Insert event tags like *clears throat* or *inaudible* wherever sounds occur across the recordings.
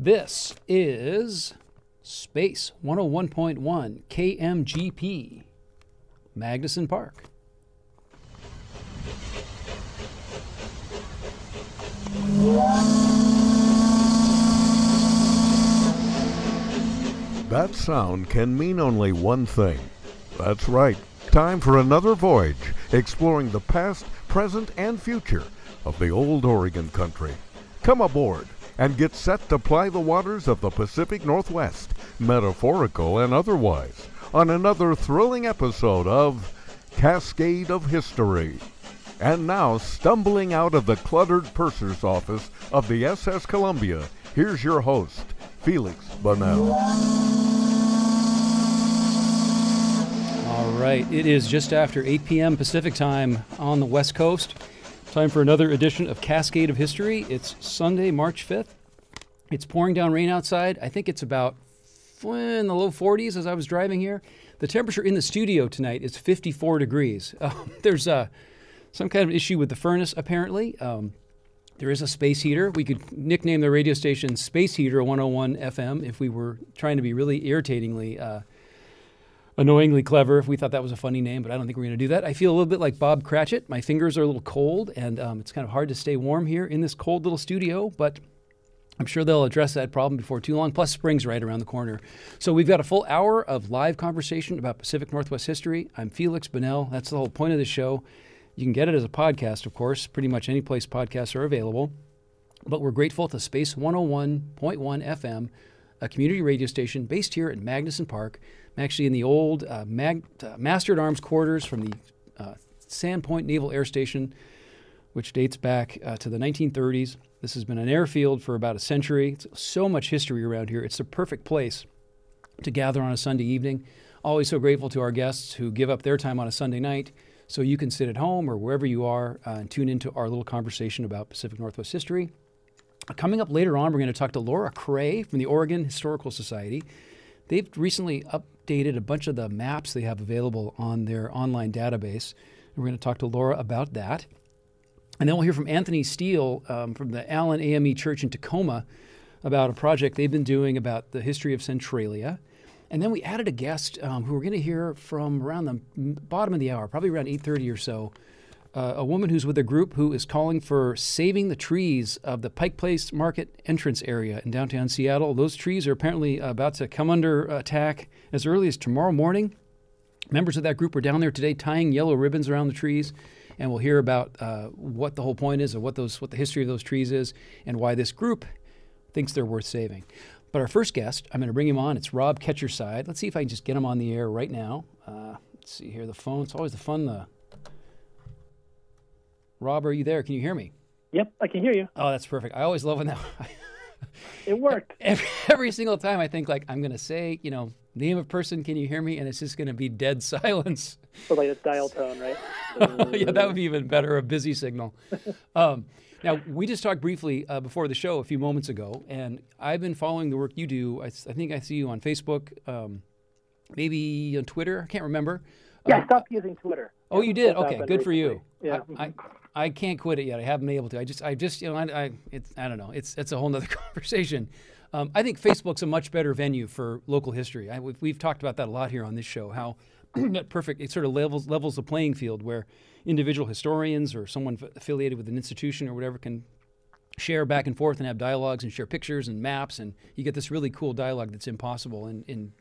This is Space 101.1 KMGP, Magnuson Park. That sound can mean only one thing. That's right. Time for another voyage exploring the past, present, and future of the old Oregon country. Come aboard and get set to ply the waters of the Pacific Northwest, metaphorical and otherwise, on another thrilling episode of Cascade of History. And now, stumbling out of the cluttered purser's office of the SS Columbia, here's your host, Feliks Banel. All right, it is just after 8 p.m. Pacific time on the West Coast. Time for another edition of Cascade of History. It's Sunday, March 5th. It's pouring down rain outside. I think it's about in the low 40s as I was driving here. The temperature in the studio tonight is 54 degrees. Uh, *laughs* there's uh, some kind of issue with the furnace, apparently. Um, there is a space heater. We could nickname the radio station Space Heater 101 FM if we were trying to be really irritatingly, uh, annoyingly clever, if we thought that was a funny name, but I don't think we're going to do that. I feel a little bit like Bob Cratchit. My fingers are a little cold, and um, it's kind of hard to stay warm here in this cold little studio, but I'm sure they'll address that problem before too long. Plus, spring's right around the corner. So, we've got a full hour of live conversation about Pacific Northwest history. I'm Feliks Banel. That's the whole point of the show. You can get it as a podcast, of course, pretty much any place podcasts are available. But we're grateful to Space 101.1 FM, a community radio station based here at Magnuson Park. I'm actually in the old uh, Mag- uh, Master at Arms quarters from the uh, Sandpoint Naval Air Station, which dates back uh, to the 1930s. This has been an airfield for about a century. It's so much history around here. It's the perfect place to gather on a Sunday evening. Always so grateful to our guests who give up their time on a Sunday night so you can sit at home or wherever you are uh, and tune into our little conversation about Pacific Northwest history. Coming up later on, we're going to talk to Laura Cray from the Oregon Historical Society. They've recently updated a bunch of the maps they have available on their online database. We're going to talk to Laura about that. And then we'll hear from Anthony Steele um, from the Allen AME Church in Tacoma about a project they've been doing about the history of Centralia. And then we added a guest um, who we're going to hear from around the bottom of the hour, probably around 8:30 or so. Uh, a woman who's with a group who is calling for saving the trees of the Pike Place Market entrance area in downtown Seattle. Those trees are apparently about to come under attack as early as tomorrow morning. Members of that group were down there today tying yellow ribbons around the trees, and we'll hear about uh, what the whole point is of what those what the history of those trees is and why this group thinks they're worth saving. But our first guest, I'm going to bring him on. It's Rob Ketcherside. Let's see if I can just get him on the air right now. Uh, let's see here. The phone. It's always the fun. The Rob, are you there? Can you hear me? Yep, I can hear you. Oh, that's perfect. I always love when that. *laughs* it worked. *laughs* Every, every single time I think like I'm going to say, you know, name of person, can you hear me? And it's just going to be dead *laughs* silence. Or like a dial tone, right? yeah, that would be even better. A busy signal. Um, now, we just talked briefly uh, before the show a few moments ago, and I've been following the work you do. I, I think I see you on Facebook, um, maybe on Twitter. I can't remember. Yeah, uh, I stopped using Twitter. Oh, you did? Okay, good for you. Yeah. I, I, I, can't quit it yet. I haven't been able to. I just, I just, you know, I, I, it's, I don't know. It's, it's a whole nother *laughs* conversation. Um, I think Facebook's a much better venue for local history. I, we've, we've talked about that a lot here on this show. How *clears throat* that perfect, it sort of levels levels the playing field where individual historians or someone affiliated with an institution or whatever can share back and forth and have dialogues and share pictures and maps and you get this really cool dialogue that's impossible and, and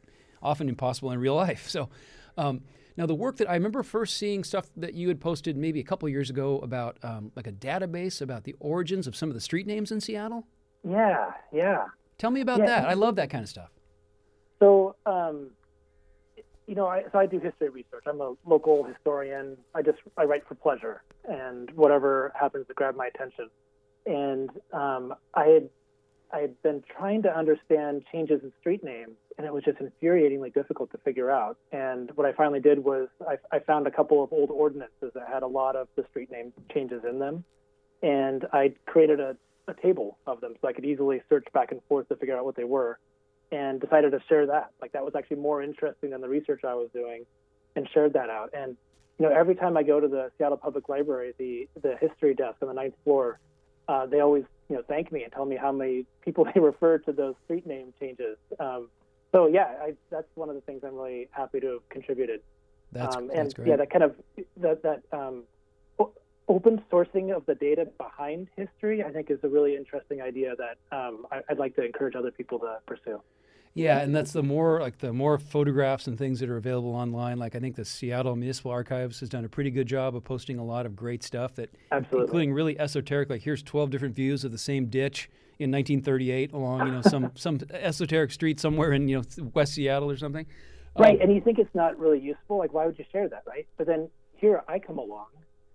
often impossible in real life *laughs* so um, now the work that i remember first seeing stuff that you had posted maybe a couple years ago about um, like a database about the origins of some of the street names in seattle yeah yeah tell me about yeah. that i love that kind of stuff so um, you know, I, so I do history research. I'm a local historian. I just I write for pleasure and whatever happens to grab my attention. And um, I had I had been trying to understand changes in street names, and it was just infuriatingly difficult to figure out. And what I finally did was I, I found a couple of old ordinances that had a lot of the street name changes in them, and I created a, a table of them so I could easily search back and forth to figure out what they were and decided to share that. Like that was actually more interesting than the research I was doing, and shared that out. And you know, every time I go to the Seattle Public Library, the the history desk on the ninth floor, uh, they always you know thank me and tell me how many people *laughs* they refer to those street name changes. Um, so yeah, I, that's one of the things I'm really happy to have contributed. That's, um, that's and great. yeah, that kind of that that um, open sourcing of the data behind history, I think, is a really interesting idea that um, I, I'd like to encourage other people to pursue. Yeah, and that's the more like the more photographs and things that are available online. Like I think the Seattle Municipal Archives has done a pretty good job of posting a lot of great stuff that, Absolutely. including really esoteric. Like here's 12 different views of the same ditch in 1938 along you know some *laughs* some esoteric street somewhere in you know West Seattle or something. Um, Right, and you think it's not really useful, like why would you share that, right? But then here I come along.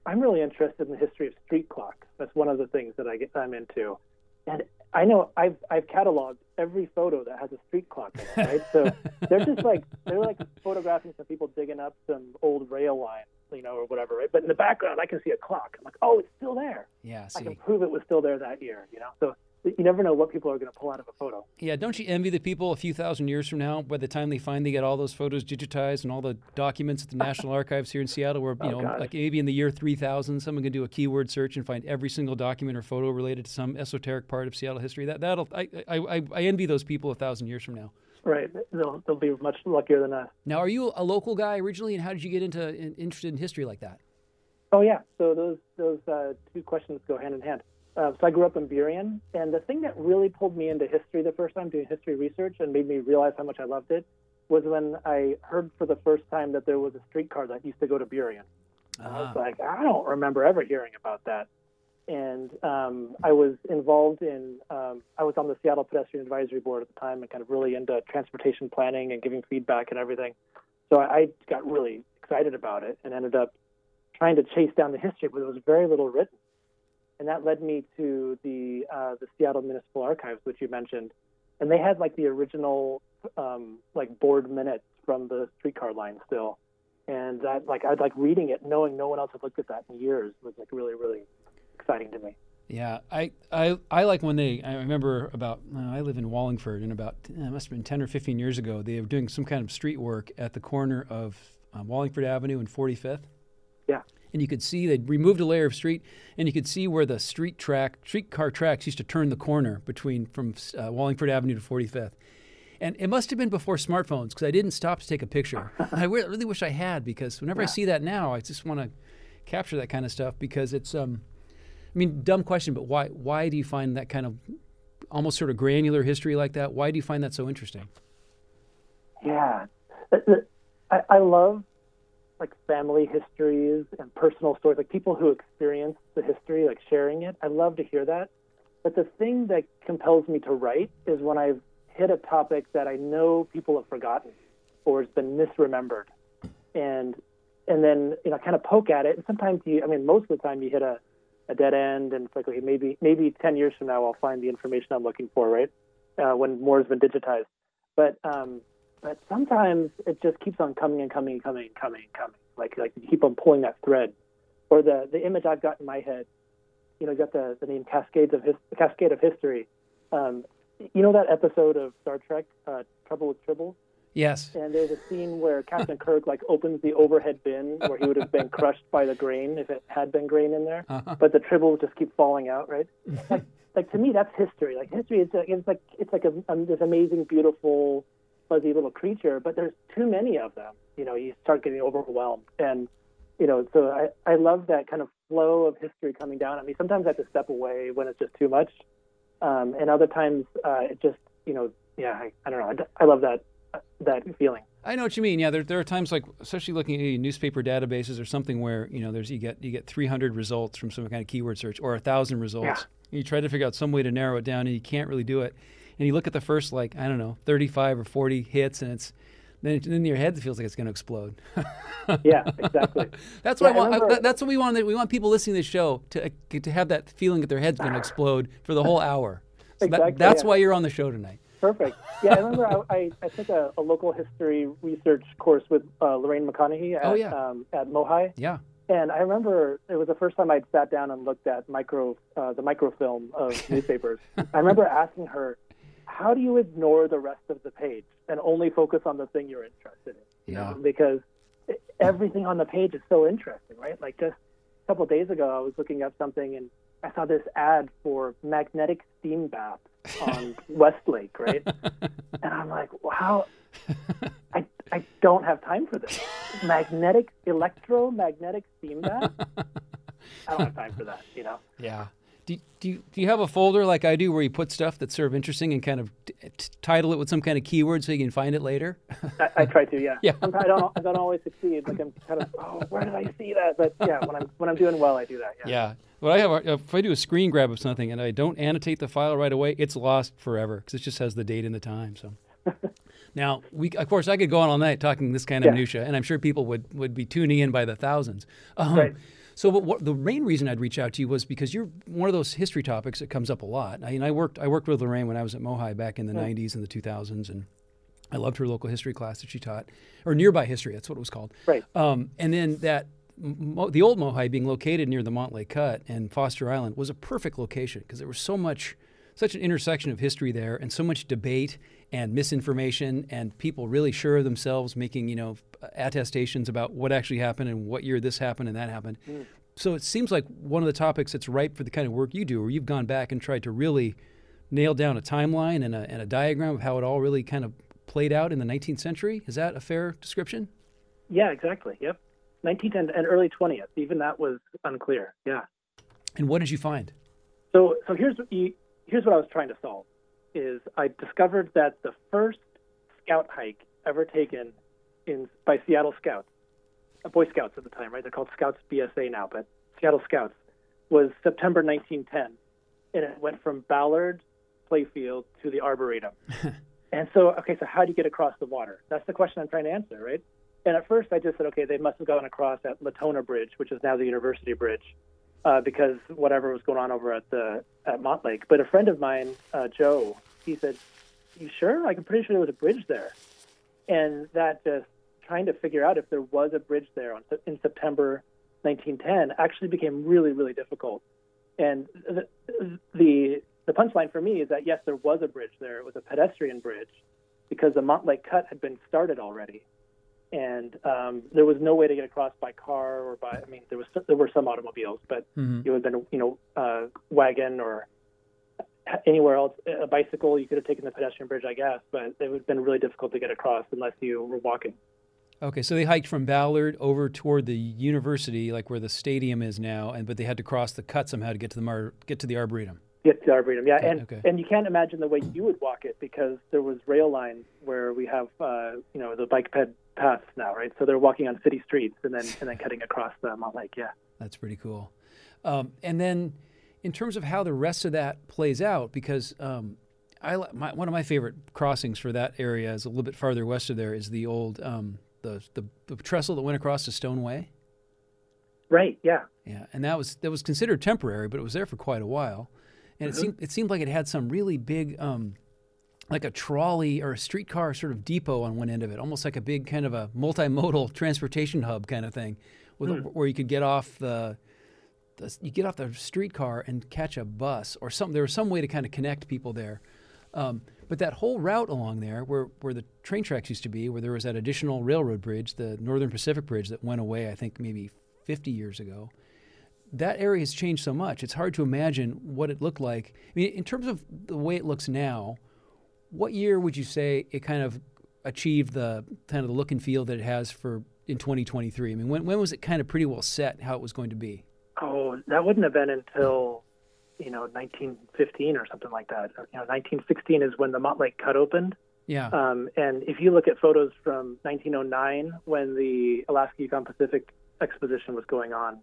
I'm really interested in the history of street clocks. That's one of the things that I get I'm into. And I know I've I've cataloged every photo that has a street clock in it, right? so they're just like they're like photographing some people digging up some old rail line, you know, or whatever, right? But in the background I can see a clock. I'm like, oh, it's still there. Yeah, I can prove it was still there that year, you know. So you never know what people are going to pull out of a photo. Yeah, don't you envy the people a few thousand years from now, by the time they finally get all those photos digitized and all the documents at the National *laughs* Archives here in Seattle, where, you Oh, know, gosh. like maybe in the year 3000, someone can do a keyword search and find every single document or photo related to some esoteric part of Seattle history. That, that'll, I, I, I, I envy those people a thousand years from now. Right. They'll they'll be much luckier than us. Now, are you a local guy originally, and how did you get into in, interested in history like that? Oh yeah. So those those uh, two questions go hand in hand. Uh, so I grew up in Burien, and the thing that really pulled me into history the first time doing history research and made me realize how much I loved it was when I heard for the first time that there was a streetcar that used to go to Burien. And I was Ah. like, I don't remember ever hearing about that. And um, I was involved in, um, I was on the Seattle Pedestrian Advisory Board at the time and kind of really into transportation planning and giving feedback and everything. So I, I got really excited about it and ended up trying to chase down the history, but there was very little written. And that led me to the uh, the Seattle Municipal Archives, which you mentioned, and they had like the original um, like board minutes from the streetcar line still, and that like I'd like reading it, knowing no one else had looked at that in years, was like really really exciting to me. Yeah, I, I, I like when they. I remember about. Uh, I live in Wallingford, and about uh, it must have been ten or fifteen years ago. They were doing some kind of street work at the corner of uh, Wallingford Avenue and Forty Fifth. Yeah. And you could see they'd removed a layer of street, and you could see where the street track, streetcar tracks used to turn the corner between from uh, Wallingford Avenue to Forty Fifth. And it must have been before smartphones because I didn't stop to take a picture. *laughs* I really wish I had because whenever I see that now, I just want to capture that kind of stuff because it's um, I mean, dumb question, but why why do you find that kind of almost sort of granular history like that? Why do you find that so interesting? Yeah, I, I love like family histories and personal stories, like people who experience the history, like sharing it. I love to hear that. But the thing that compels me to write is when I've hit a topic that I know people have forgotten or has been misremembered, and and then you know kind of poke at it. And sometimes you, I mean, most of the time you hit a, a dead end, and it's like okay, maybe maybe ten years from now I'll find the information I'm looking for, right? Uh, when more has been digitized, but um, but sometimes it just keeps on coming and coming and coming and coming and coming. Like like you keep on pulling that thread, or the the image I've got in my head. You know, you got the the name Cascades of His, Cascade of History. Um, you know that episode of Star Trek, uh, Trouble with Tribbles, Yes. and there's a scene where *laughs* Captain Kirk like opens the overhead bin where he would have been crushed by the grain if it had been grain in there, Uh-huh. but the tribbles just keep falling out, right? *laughs* like, like to me, that's history. Like history is like, it's like it's like a, um, this amazing, beautiful, fuzzy little creature, but there's too many of them. You know, you start getting overwhelmed, and you know, so I I love that kind of flow of history coming down at me. Sometimes I have to step away when it's just too much, um, and other times uh, it just you know, yeah, I, I don't know. I love that that feeling. I know what you mean. Yeah, there, there are times like, especially looking at newspaper databases or something where you know there's you get you get 300 results from some kind of keyword search or a thousand results. Yeah. And you try to figure out some way to narrow it down, and you can't really do it. And you look at the first like I don't know 35 or 40 hits, and it's then, then in your head it feels like it's going to explode. *laughs* Yeah, exactly. That's what Yeah, I I want. I, that- that's what we want. We want people listening to this show to to have that feeling that their head's going to explode for the whole hour. So that- Exactly, that's yeah. why you're on the show tonight. Perfect. Yeah, I remember I, I, I took a, a local history research course with uh, Lorraine McConaghy at, Oh, yeah. um, at Mohai. Yeah. And I remember it was the first time I'd sat down and looked at micro, uh, the microfilm of *laughs* newspapers. I remember asking her, how do you ignore the rest of the page and only focus on the thing you're interested in? You Yeah. know, because everything on the page is so interesting, right? Like just a couple of days ago, I was looking up something and I saw this ad for magnetic steam baths on *laughs* Westlake, right? And I'm like, wow, *laughs* I, I don't have time for this. Magnetic, electromagnetic steam bath? I don't have time for that, you know? Yeah. Do, do, you, do you have a folder like I do where you put stuff that's sort of interesting and kind of t- t- title it with some kind of keyword so you can find it later? I, I try to, yeah. *laughs* Yeah. Sometimes I don't, I don't always succeed. Like I'm kind of, oh, where did I see that? But yeah, when I'm when I'm doing well, I do that. Yeah. Yeah. Well, I have a- if I do a screen grab of something and I don't annotate the file right away, it's lost forever because it just has the date and the time. So. *laughs* Now, we of course I could go on all night talking this kind of Yeah. minutia, and I'm sure people would, would be tuning in by the thousands. Um, Right. So, but what, the main reason I'd reach out to you was because you're one of those history topics that comes up a lot. I mean, I worked I worked with Lorraine when I was at Mohai back in the '90s and the 2000s, and I loved her local history class that she taught, or nearby history. That's what it was called. Right. Um, and then that Mo- the old Mohai being located near the Montlake Cut and Foster Island was a perfect location because there was so much, such an intersection of history there, and so much debate and misinformation, and people really sure of themselves, making you know attestations about what actually happened and what year this happened and that happened. Hmm. So it seems like one of the topics that's ripe for the kind of work you do, where you've gone back and tried to really nail down a timeline and a, and a diagram of how it all really kind of played out in the 19th century. Is that a fair description? Yeah, exactly. Yep. 19th and, and early 20th. Even that was unclear. Yeah. And what did you find? So, so here's what you, here's what I was trying to solve. Is I discovered that the first scout hike ever taken in by Seattle Scouts, uh, Boy Scouts at the time, right? They're called Scouts BSA now, but Seattle Scouts was September 1910, and it went from Ballard, Playfield to the Arboretum. *laughs* and so, okay, so how do you get across the water? That's the question I'm trying to answer, right? And at first, I just said, okay, they must have gone across at Latona Bridge, which is now the University Bridge, uh, because whatever was going on over at the at Montlake. But a friend of mine, uh, Joe, he said, "You sure? Like, I'm pretty sure there was a bridge there." And that just trying to figure out if there was a bridge there on, in September 1910 actually became really, really difficult. And the the, the punchline for me is that yes, there was a bridge there. It was a pedestrian bridge because the Montlake Cut had been started already and um, there was no way to get across by car or by. I mean, there was there were some automobiles, but Mhm. it would have been you know uh, wagon or anywhere else a bicycle. You could have taken the pedestrian bridge, I guess, but it would have been really difficult to get across unless you were walking. Okay, so they hiked from Ballard over toward the university, like where the stadium is now, and but they had to cross the cut somehow to get to the Mar- get to the arboretum. Get to the arboretum, yeah, Okay, and okay. and you can't imagine the way you would walk it because there was rail lines where we have uh, you know the bike ped paths now, right? So they're walking on city streets and then and then cutting across the Montlake, yeah. That's pretty cool. Um, and then, in terms of how the rest of that plays out, because um, I my, one of my favorite crossings for that area is a little bit farther west of there is the old um, the, the the trestle that went across to Stoneway. Right, yeah. Yeah, and that was that was considered temporary, but it was there for quite a while, and it seemed it seemed like it had some really big, um, like a trolley or a streetcar sort of depot on one end of it, almost like a big kind of a multimodal *laughs* transportation hub kind of thing, with a, where you could get off the, the you get off the streetcar and catch a bus or something. There was some way to kind of connect people there. Um, but that whole route along there, where, where the train tracks used to be, where there was that additional railroad bridge, the Northern Pacific Bridge that went away, I think maybe 50 years ago, that area has changed so much. It's hard to imagine what it looked like. I mean, in terms of the way it looks now, what year would you say it kind of achieved the kind of the look and feel that it has for in 2023? I mean, when, when was it kind of pretty well set how it was going to be? Oh, that wouldn't have been until you know 1915 or something like that. You know, 1916 is when the Montlake Cut opened. Yeah. Um, and if you look at photos from 1909, when the Alaska Yukon Pacific Exposition was going on,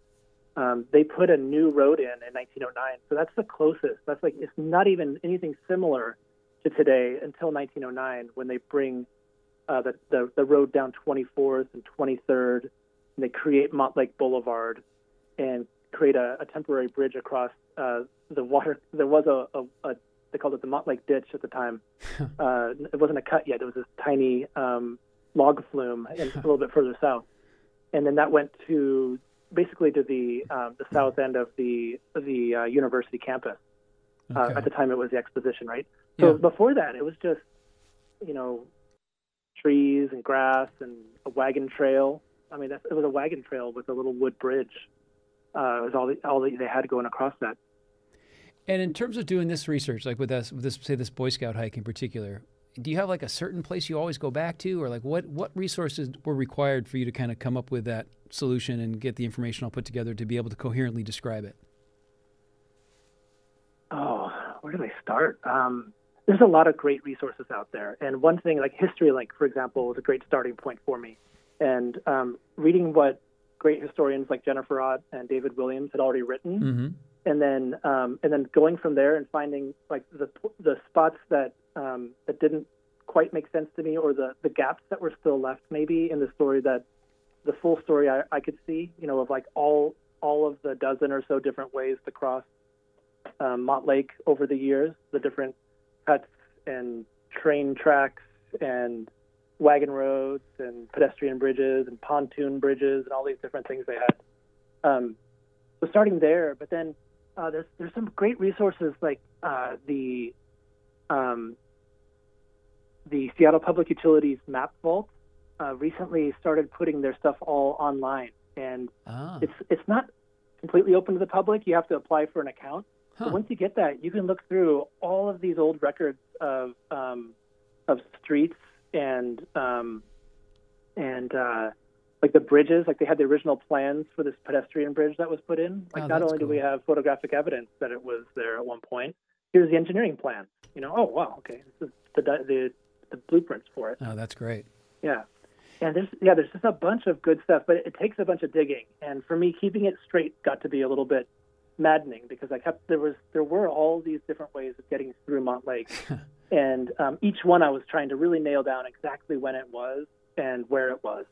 um, they put a new road in in 1909. So that's the closest. That's like it's not even anything similar to today until 1909 when they bring uh, the, the the road down 24th and 23rd, and they create Montlake Boulevard and create a, a temporary bridge across uh, the water. There was a, a, a they called it the Montlake Ditch at the time. *laughs* uh, it wasn't a cut yet. It was this tiny um, log flume and *laughs* a little bit further south, and then that went to basically to the um, the south end of the the uh, university campus. Uh, at the time, it was the exposition, right? So Yeah. before that, it was just you know trees and grass and a wagon trail. I mean, that, it was a wagon trail with a little wood bridge. Uh, it was all the, all the, they had going across that. And in terms of doing this research, like with us, with this, say this Boy Scout hike in particular, do you have like a certain place you always go back to, or like what what resources were required for you to kind of come up with that solution and get the information all put together to be able to coherently describe it? Oh, where do I start? Um, there's a lot of great resources out there, and one thing like History HistoryLink, for example, was a great starting point for me. And um, reading what great historians like Jennifer Ott and David Williams had already written, Mm-hmm. and then um, and then going from there and finding like the the spots that um, that didn't quite make sense to me, or the the gaps that were still left maybe in the story that the full story I, I could see, you know, of like all all of the dozen or so different ways to cross um, Montlake over the years, the different cuts and train tracks and wagon roads and pedestrian bridges and pontoon bridges and all these different things they had. Um, so starting there, but then uh, there's there's some great resources like uh, the um, the Seattle Public Utilities Map Vault uh, recently started putting their stuff all online, and Ah, it's it's not completely open to the public. You have to apply for an account. Huh. Once you get that, you can look through all of these old records of um, of streets and um, and uh, like the bridges. Like they had the original plans for this pedestrian bridge that was put in. Like Oh, not only do we have photographic evidence that it was there at one point, here's the engineering plan. You know, oh wow, okay, this is the the the blueprints for it. oh, that's great. Yeah. And there's yeah, there's just a bunch of good stuff, but it, it takes a bunch of digging. And for me, keeping it straight got to be a little bit maddening because I kept there was there were all these different ways of getting through Montlake, *laughs* and um, each one I was trying to really nail down exactly when it was and where it was.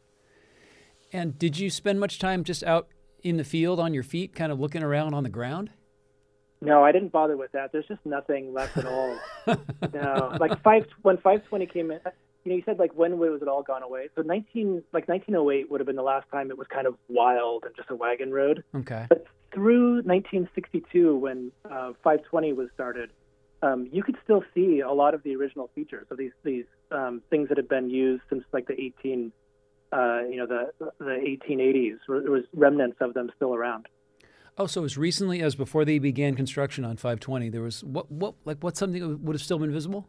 And did you spend much time just out in the field on your feet, kind of looking around on the ground? No, I didn't bother with that. There's just nothing left at all. *laughs* no, like five when 520 came in. You know, you said like when was it all gone away? So 19 like 1908 would have been the last time it was kind of wild and just a wagon road. Okay. But through 1962, when uh, 520 was started, um, you could still see a lot of the original features of these these um, things that had been used since like the 18, uh, you know, the the 1880s. There was remnants of them still around. Oh, so as recently as before they began construction on 520, there was what what like what something would have still been visible?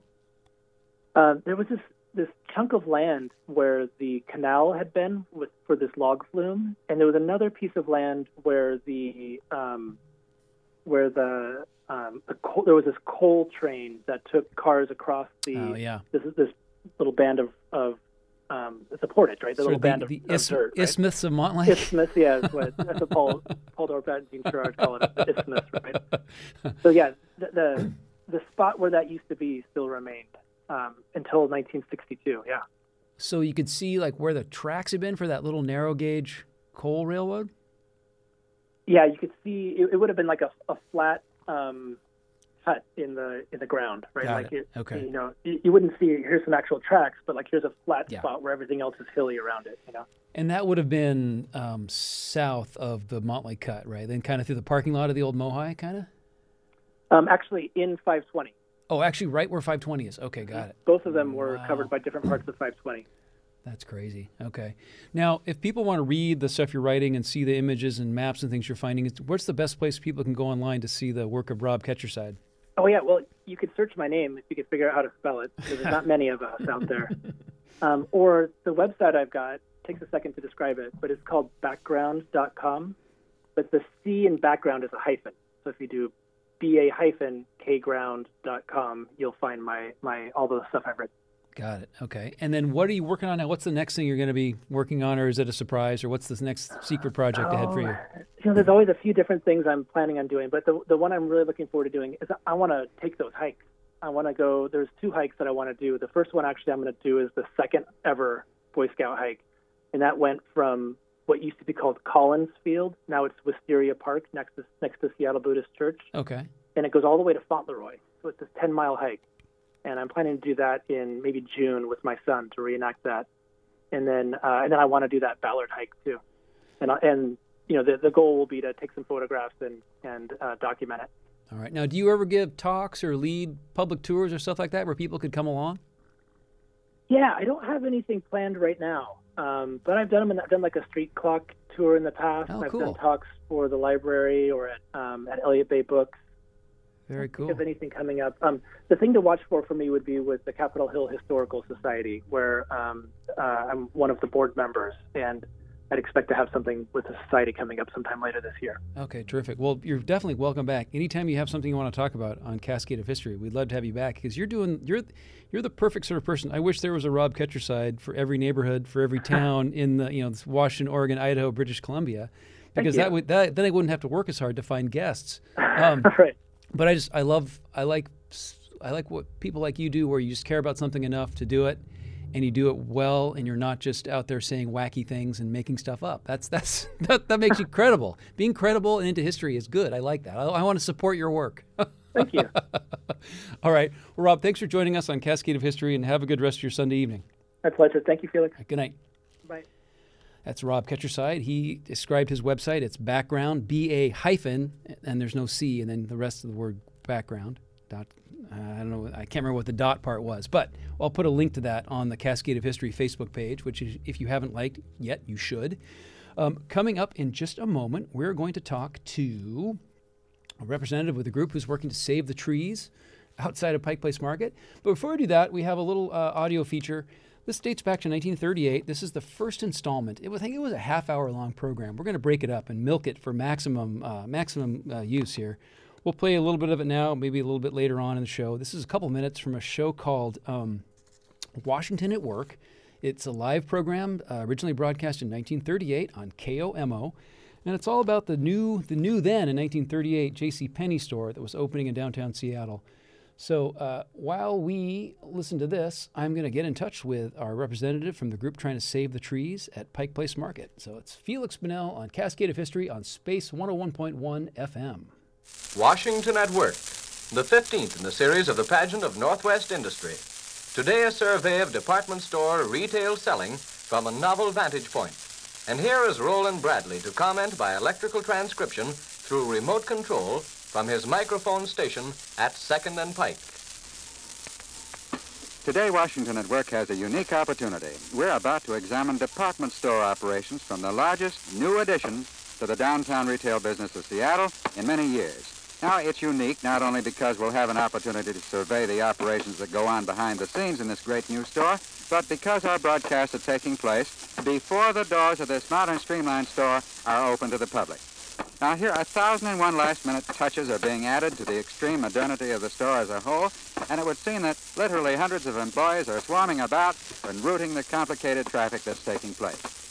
Uh, there was this this chunk of land where the canal had been with for this log flume, and there was another piece of land where the um, where the um, the coal, there was this coal train that took cars across the Oh yeah. this this little band of of um, it's a portage, right? The Sort little band of, the of is- dirt, right? isthmus of Montlake. Isthmus, yeah, is what that's what *laughs* Paul Paul Dorpat and Jean Sherrard call it, the *laughs* isthmus, right? So yeah, the, the the spot where that used to be still remained um, until 1962. Yeah. So you could see like where the tracks had been for that little narrow gauge coal railroad. Yeah, you could see it, it would have been like a, a flat um, cut in the in the ground, right? Got like it. Okay. You know, you, you wouldn't see here's some actual tracks, but like here's a flat Yeah. spot where everything else is hilly around it. You know. And that would have been um, south of the Montlake Cut, right? Then kind of through the parking lot of the old Mohai, kind of. Um, actually, in 520, Oh, actually, right where 520 is. Okay, got it. both of them were Wow. covered by different parts of 520. That's crazy. Okay. Now, if people want to read the stuff you're writing and see the images and maps and things you're finding, where's the best place people can go online to see the work of Rob Ketcherside? Oh yeah, well you could search my name if you could figure out how to spell it. Because there's not many of us out there. *laughs* Um, or the website I've got takes a second to describe it, but it's called background.com. But the C in background is a hyphen. So if you do ba hyphen kground.com, you'll find my my all the stuff I've written. Got it. Okay. And then what are you working on now? What's the next thing you're going to be working on, or is it a surprise, or what's this next secret project ahead for you? Oh, You know, there's always a few different things I'm planning on doing, but the the one I'm really looking forward to doing is I want to take those hikes. I want to go. There's two hikes that I want to do. The first one actually I'm going to do is the second ever Boy Scout hike, and that went from what used to be called Collins Field. Now it's Wisteria Park next to next to Seattle Buddhist Church, Okay. and it goes all the way to Fauntleroy. So it's this 10 mile hike, and I'm planning to do that in maybe June with my son to reenact that, and then uh, and then I want to do that Ballard hike too, and I- and you know the the goal will be to take some photographs and and uh, document it. All right. Now, do you ever give talks or lead public tours or stuff like that where people could come along? Yeah, I don't have anything planned right now, um, but I've done them. In, I've done like a street clock tour in the past. Oh, I've cool. done talks for the library or at um, at Elliott Bay Books. Very cool. If anything coming up, um, the thing to watch for for me would be with the Capitol Hill Historical Society, where um, uh, I'm one of the board members, and I'd expect to have something with the society coming up sometime later this year. Okay, terrific. Well, you're definitely welcome back. Anytime you have something you want to talk about on Cascade of History, we'd love to have you back because you're doing you're you're the perfect sort of person. I wish there was a Rob Ketcherside for every neighborhood, for every *laughs* town in the you know Washington, Oregon, Idaho, British Columbia, because that would that then I wouldn't have to work as hard to find guests. *laughs* Um, right. But I just I love I like I like what people like you do, where you just care about something enough to do it and you do it well and you're not just out there saying wacky things and making stuff up. That's that's *laughs* that, that makes you *laughs* credible. Being credible and into history is good. I like that. I, I want to support your work. Thank you. *laughs* All right. Well, Rob, thanks for joining us on Cascade of History and have a good rest of your Sunday evening. My pleasure. Thank you, Feliks. Good night. Bye. That's Rob Ketcherside. He described his website. It's background, B A hyphen, and there's no C, and then the rest of the word background dot uh, I don't know. I can't remember what the dot part was, but I'll put a link to that on the Cascade of History Facebook page, which is, if you haven't liked yet, you should. Um, coming up in just a moment, we're going to talk to a representative with a group who's working to save the trees outside of Pike Place Market. But before we do that, we have a little uh, audio feature. This dates back to 1938. This is the first installment. It was, I think it was a half hour long program. We're going to break it up and milk it for maximum uh, maximum uh, use here. We'll play a little bit of it now, maybe a little bit later on in the show. This is a couple minutes from a show called um, Washington at Work. It's a live program uh, originally broadcast in 1938 on KOMO, and it's all about the new, the new then in 1938 J.C. Penney store that was opening in downtown Seattle. So uh, while we listen to this, I'm going to get in touch with our representative from the group trying to save the trees at Pike Place Market. So it's Feliks Banel on Cascade of History on Space 101.1 FM. Washington at Work, the 15th in the series of the pageant of Northwest industry. Today, a survey of department store retail selling from a novel vantage point. And here is Roland Bradley to comment by electrical transcription through remote control from his microphone station at 2nd and Pike. Today, Washington at Work has a unique opportunity. We're about to examine department store operations from the largest new addition to the downtown retail business of Seattle in many years. Now, it's unique not only because we'll have an opportunity to survey the operations that go on behind the scenes in this great new store, but because our broadcasts are taking place before the doors of this modern streamlined store are open to the public. Now, here, a thousand and one last-minute touches are being added to the extreme modernity of the store as a whole, and it would seem that literally hundreds of employees are swarming about and routing the complicated traffic that's taking place.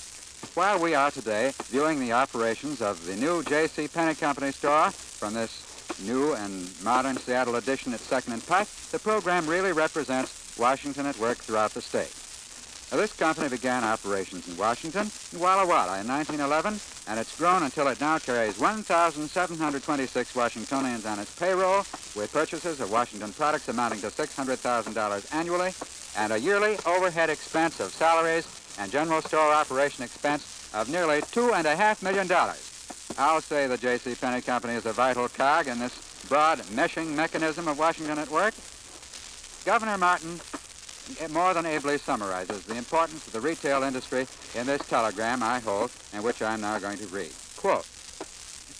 While we are today viewing the operations of the new J.C. Penney Company store from this new and modern Seattle edition at 2nd and Pike, the program really represents Washington at work throughout the state. Now, this company began operations in Washington in Walla Walla in 1911, and it's grown until it now carries 1,726 Washingtonians on its payroll, with purchases of Washington products amounting to $600,000 annually, and a yearly overhead expense of salaries and general store operation expense of nearly $2.5 million. I'll say the J.C. Penney Company is a vital cog in this broad meshing mechanism of Washington at work. Governor Martin more than ably summarizes the importance of the retail industry in this telegram I hold and which I'm now going to read. Quote,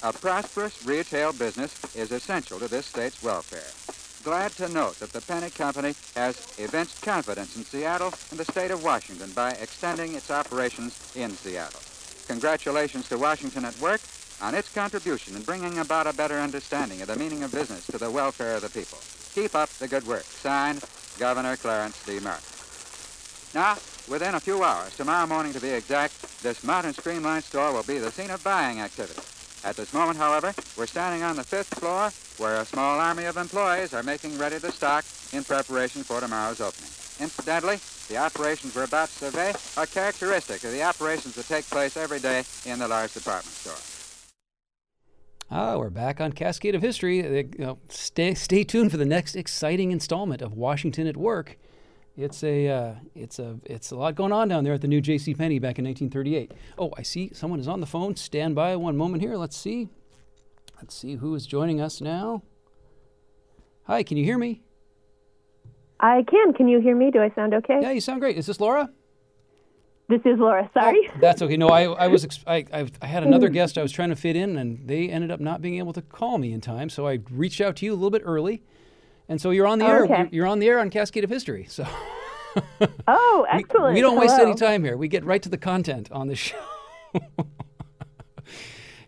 a prosperous retail business is essential to this state's welfare. Glad to note that the Penney Company has evinced confidence in Seattle and the state of Washington by extending its operations in Seattle. Congratulations to Washington at Work on its contribution in bringing about a better understanding of the meaning of business to the welfare of the people. Keep up the good work. Signed, Governor Clarence D. Martin. Now, within a few hours, tomorrow morning to be exact, this modern streamlined store will be the scene of buying activity. At this moment, however, we're standing on the fifth floor where a small army of employees are making ready the stock in preparation for tomorrow's opening. Incidentally, the operations we're about to survey are characteristic of the operations that take place every day in the large department store. Ah, we're back on Cascade of History. Uh, stay, stay tuned for the next exciting installment of Washington at Work. It's a, uh, it's a, it's a lot going on down there at the new J.C. Penney back in 1938. Oh, I see someone is on the phone. Stand by one moment here. Let's see. Let's see who is joining us now. Hi, can you hear me? I can. Can you hear me? Do I sound okay? Yeah, you sound great. Is this Laura? This is Laura. Sorry. Oh, *laughs* that's okay. No, I, I was ex- I, I, I had another guest I was trying to fit in, and they ended up not being able to call me in time. So I reached out to you a little bit early, and so you're on the air. Okay. You're- on the air on Cascade of History. So *laughs* oh, we, excellent. we don't waste Hello. any time here. We get right to the content on the show. *laughs*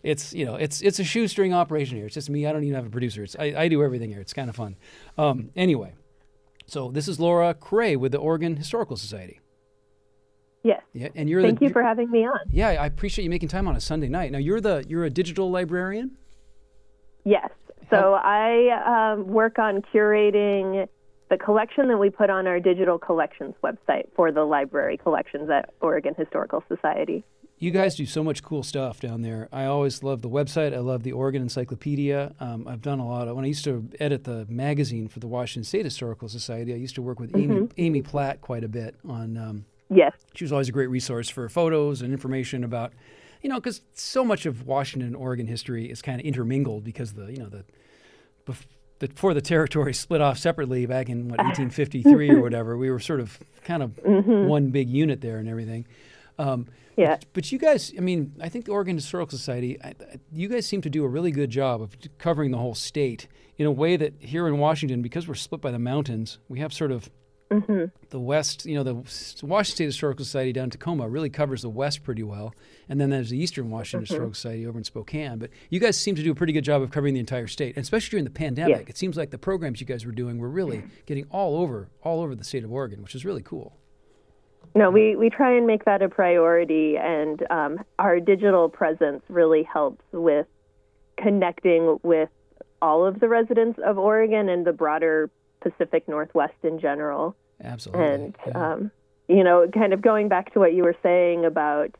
it's you know it's it's a shoestring operation here. It's just me. I don't even have a producer. It's I, I do everything here. It's kind of fun. Um, anyway, so this is Laura Cray with the Oregon Historical Society. Yes. Yeah, and you're Thank the you for having me on. yeah. I appreciate you making time on a Sunday night. Now you're the you're a digital librarian. Yes. So I um, work on curating the collection that we put on our digital collections website for the library collections at Oregon Historical Society. You guys do so much cool stuff down there. I always love the website. I love the Oregon Encyclopedia. Um, I've done a lot of when I used to edit the magazine for the Washington State Historical Society. I used to work with Amy Amy Platt quite a bit on. Um, Yes. she was always a great resource for photos and information about, you know, because so much of Washington and Oregon history is kind of intermingled because the you know the bef- the- before the territory *laughs* split off separately back in what 1853 or whatever, we were sort of kind of one big unit there and everything. Um, Yeah. but, but you guys, I mean, I think the Oregon Historical Society, I, I, you guys seem to do a really good job of covering the whole state in a way that here in Washington, because we're split by the mountains, we have sort of the west, you know, the Washington State Historical Society down in Tacoma really covers the west pretty well. And then there's the Eastern Washington Historical Society over in Spokane. But you guys seem to do a pretty good job of covering the entire state, and especially during the pandemic. It seems like the programs you guys were doing were really getting all over, all over the state of Oregon, which is really cool. No, we, we try and make that a priority, and um, our digital presence really helps with connecting with all of the residents of Oregon and the broader Pacific Northwest in general. Absolutely. and yeah. um, you know, kind of going back to what you were saying about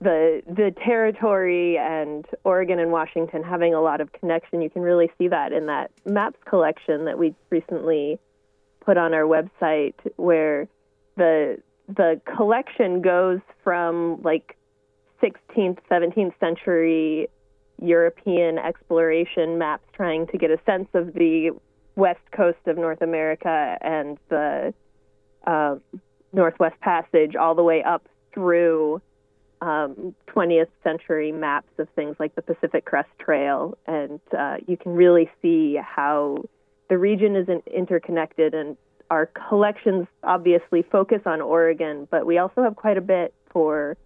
the the territory and Oregon and Washington having a lot of connection, you can really see that in that maps collection that we recently put on our website, where the the collection goes from like 16th, 17th century European exploration maps trying to get a sense of the west coast of North America and the um, Northwest Passage all the way up through um, 20th century maps of things like the Pacific Crest Trail. And uh, you can really see how the region is interconnected. And our collections obviously focus on Oregon, but we also have quite a bit for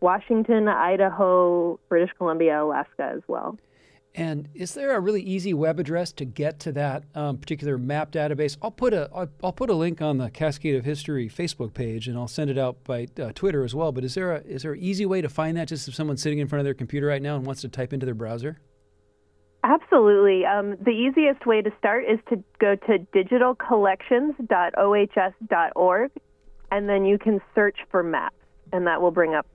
Washington, Idaho, British Columbia, Alaska as well. And is there a really easy web address to get to that um, particular map database? I'll put a I'll, I'll put a link on the Cascade of History Facebook page, and I'll send it out by uh, Twitter as well. But is there a is there an easy way to find that? Just if someone's sitting in front of their computer right now and wants to type into their browser. Absolutely. Um, the easiest way to start is to go to digitalcollections.ohs.org, and then you can search for maps, and that will bring up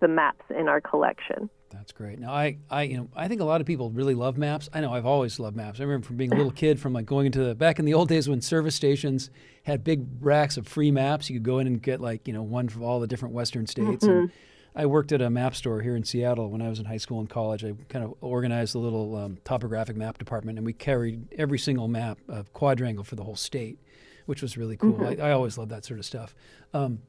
the maps in our collection. That's great. Now, I, I, you know, I think a lot of people really love maps. I know I've always loved maps. I remember from being a little kid, from like going into the back in the old days when service stations had big racks of free maps. You could go in and get like you know one from all the different Western states. And I worked at a map store here in Seattle when I was in high school and college. I kind of organized a little um, topographic map department, and we carried every single map of quadrangle for the whole state, which was really cool. I, I always loved that sort of stuff. Um,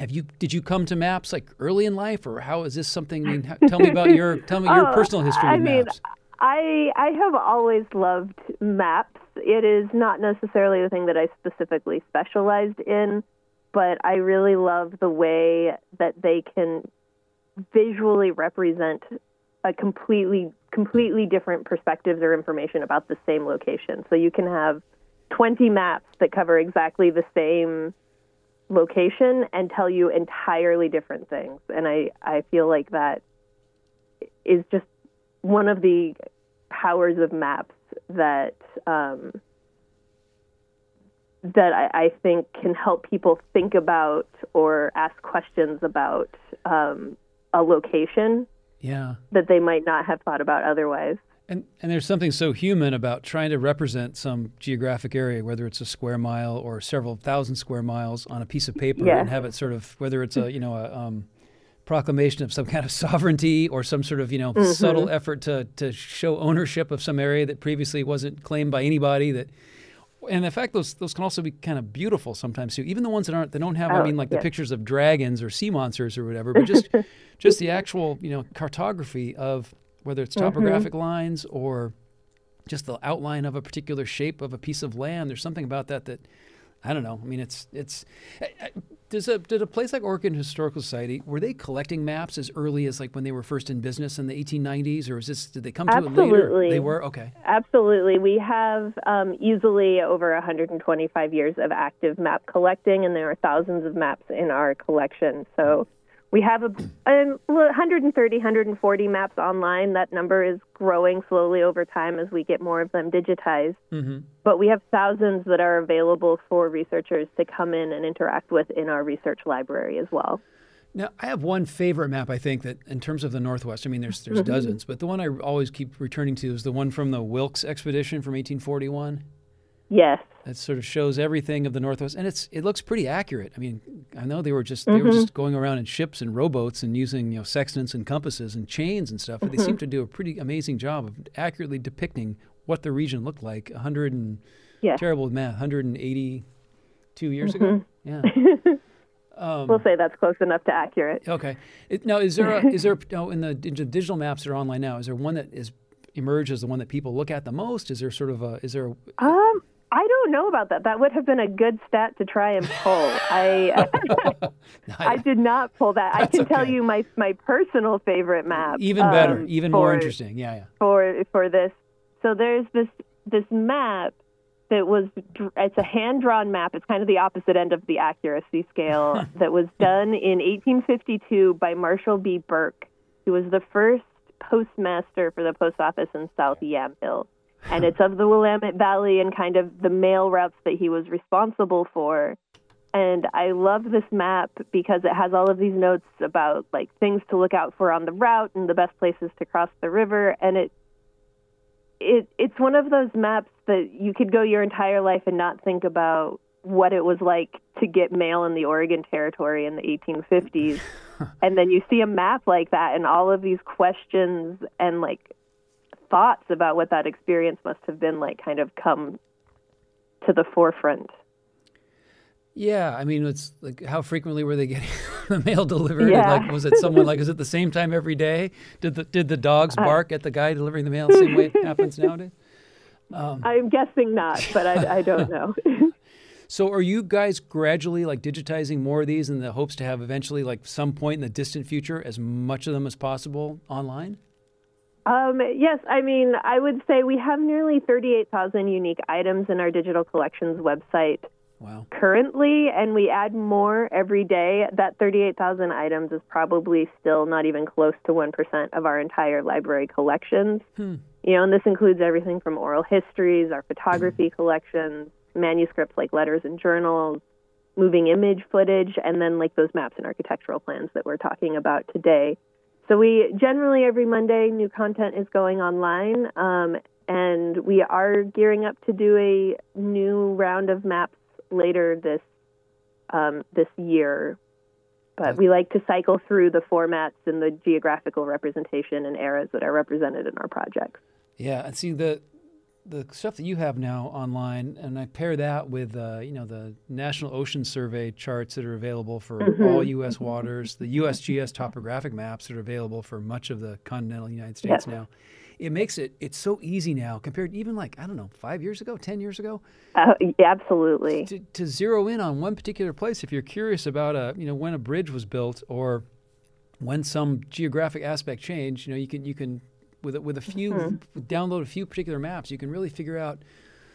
have you did you come to maps like early in life, or how is this something? I mean, how, tell me about *laughs* your tell me your Oh, personal history I with mean, maps. I I have always loved maps. It is not necessarily the thing that I specifically specialized in, but I really love the way that they can visually represent a completely completely different perspectives or information about the same location. So you can have 20 maps that cover exactly the same location and tell you entirely different things. And I, I feel like that is just one of the powers of maps that um, that I, I think can help people think about or ask questions about um, a location Yeah. that they might not have thought about otherwise. And, and there's something so human about trying to represent some geographic area, whether it's a square mile or several thousand square miles on a piece of paper, Yeah. and have it sort of whether it's a you know a um, proclamation of some kind of *laughs* sovereignty or some sort of you know subtle effort to to show ownership of some area that previously wasn't claimed by anybody. That And in fact those those can also be kind of beautiful sometimes too. Even the ones that aren't, they don't have. I Oh, mean, like the pictures of dragons or sea monsters or whatever, but just *laughs* just the actual, you know, cartography of whether it's topographic lines or just the outline of a particular shape of a piece of land. There's something about that that I don't know. I mean, it's it's. Does a did a place like Oregon Historical Society were they collecting maps as early as like when they were first in business in the 1890s, or is this did they come to it later? Absolutely. They were okay. Absolutely. We have um, easily over 125 years of active map collecting, and there are thousands of maps in our collection. So we have a, um, 130, 140 maps online. That number is growing slowly over time as we get more of them digitized. Mm-hmm. But we have thousands that are available for researchers to come in and interact with in our research library as well. Now, I have one favorite map. I think that in terms of the Northwest, I mean, there's there's dozens, but the one I always keep returning to is the one from the Wilkes expedition from 1841. Yes. That sort of shows everything of the Northwest, and it's it looks pretty accurate. I mean, I know they were just they were mm-hmm. just going around in ships and rowboats and using you know sextants and compasses and chains and stuff, but they seem mm-hmm. to do a pretty amazing job of accurately depicting what the region looked like. 100 and terrible math, 182 years ago. Mm-hmm. Yeah. *laughs* Um, we'll say that's close enough to accurate. Okay. It, now, is there a, *laughs* is there no, in the digital maps that are online now? Is there one that is emerged as the one that people look at the most? Is there sort of a is there? A, Um, I don't know about that. That would have been a good stat to try and pull. I *laughs* I did not pull that. I That's can tell you my my personal favorite map. even better, um, even more interesting. Yeah, yeah. for for this. So there's this this map that was it's a hand drawn map. It's kind of the opposite end of the accuracy scale *laughs* that was done in 1852 by Marshall B. Burke, who was the first postmaster for the post office in South Yamhill. And it's of the Willamette Valley and kind of the mail routes that he was responsible for. And I love this map because it has all of these notes about like things to look out for on the route and the best places to cross the river. And it it it's one of those maps that you could go your entire life and not think about what it was like to get mail in the Oregon Territory in the 1850s. *laughs* and then you see a map like that and all of these questions and like thoughts about what that experience must have been like kind of come to the forefront. Yeah, I mean, it's like how frequently were they getting *laughs* the mail delivered? Yeah. Like, was it someone like is it the same time every day? Did the did the dogs uh. bark at the guy delivering the mail the same way it happens *laughs* nowadays? Um, I'm guessing not, but I, I don't know. *laughs* So, are you guys gradually like digitizing more of these in the hopes to have eventually, like some point in the distant future, as much of them as possible online? Um, yes, I mean, I would say we have nearly 38,000 unique items in our digital collections website Wow. currently, and we add more every day. That 38,000 items is probably still not even close to 1% of our entire library collections. You know, and this includes everything from oral histories, our photography collections, manuscripts like letters and journals, moving image footage, and then like those maps and architectural plans that we're talking about today. So we generally every Monday new content is going online, um, and we are gearing up to do a new round of maps later this um, this year. But we like to cycle through the formats and the geographical representation and eras that are represented in our projects. Yeah, and see the the stuff that you have now online, and I pair that with uh, you know the National Ocean Survey charts that are available for all U.S. waters, the USGS topographic maps that are available for much of the continental United States now. It makes it it's so easy now compared even like I don't know five years ago, ten years ago, Uh, absolutely. to, to zero in on one particular place. If you're curious about a you know when a bridge was built or when some geographic aspect changed, you know you can you can with a, with a few download a few particular maps, you can really figure out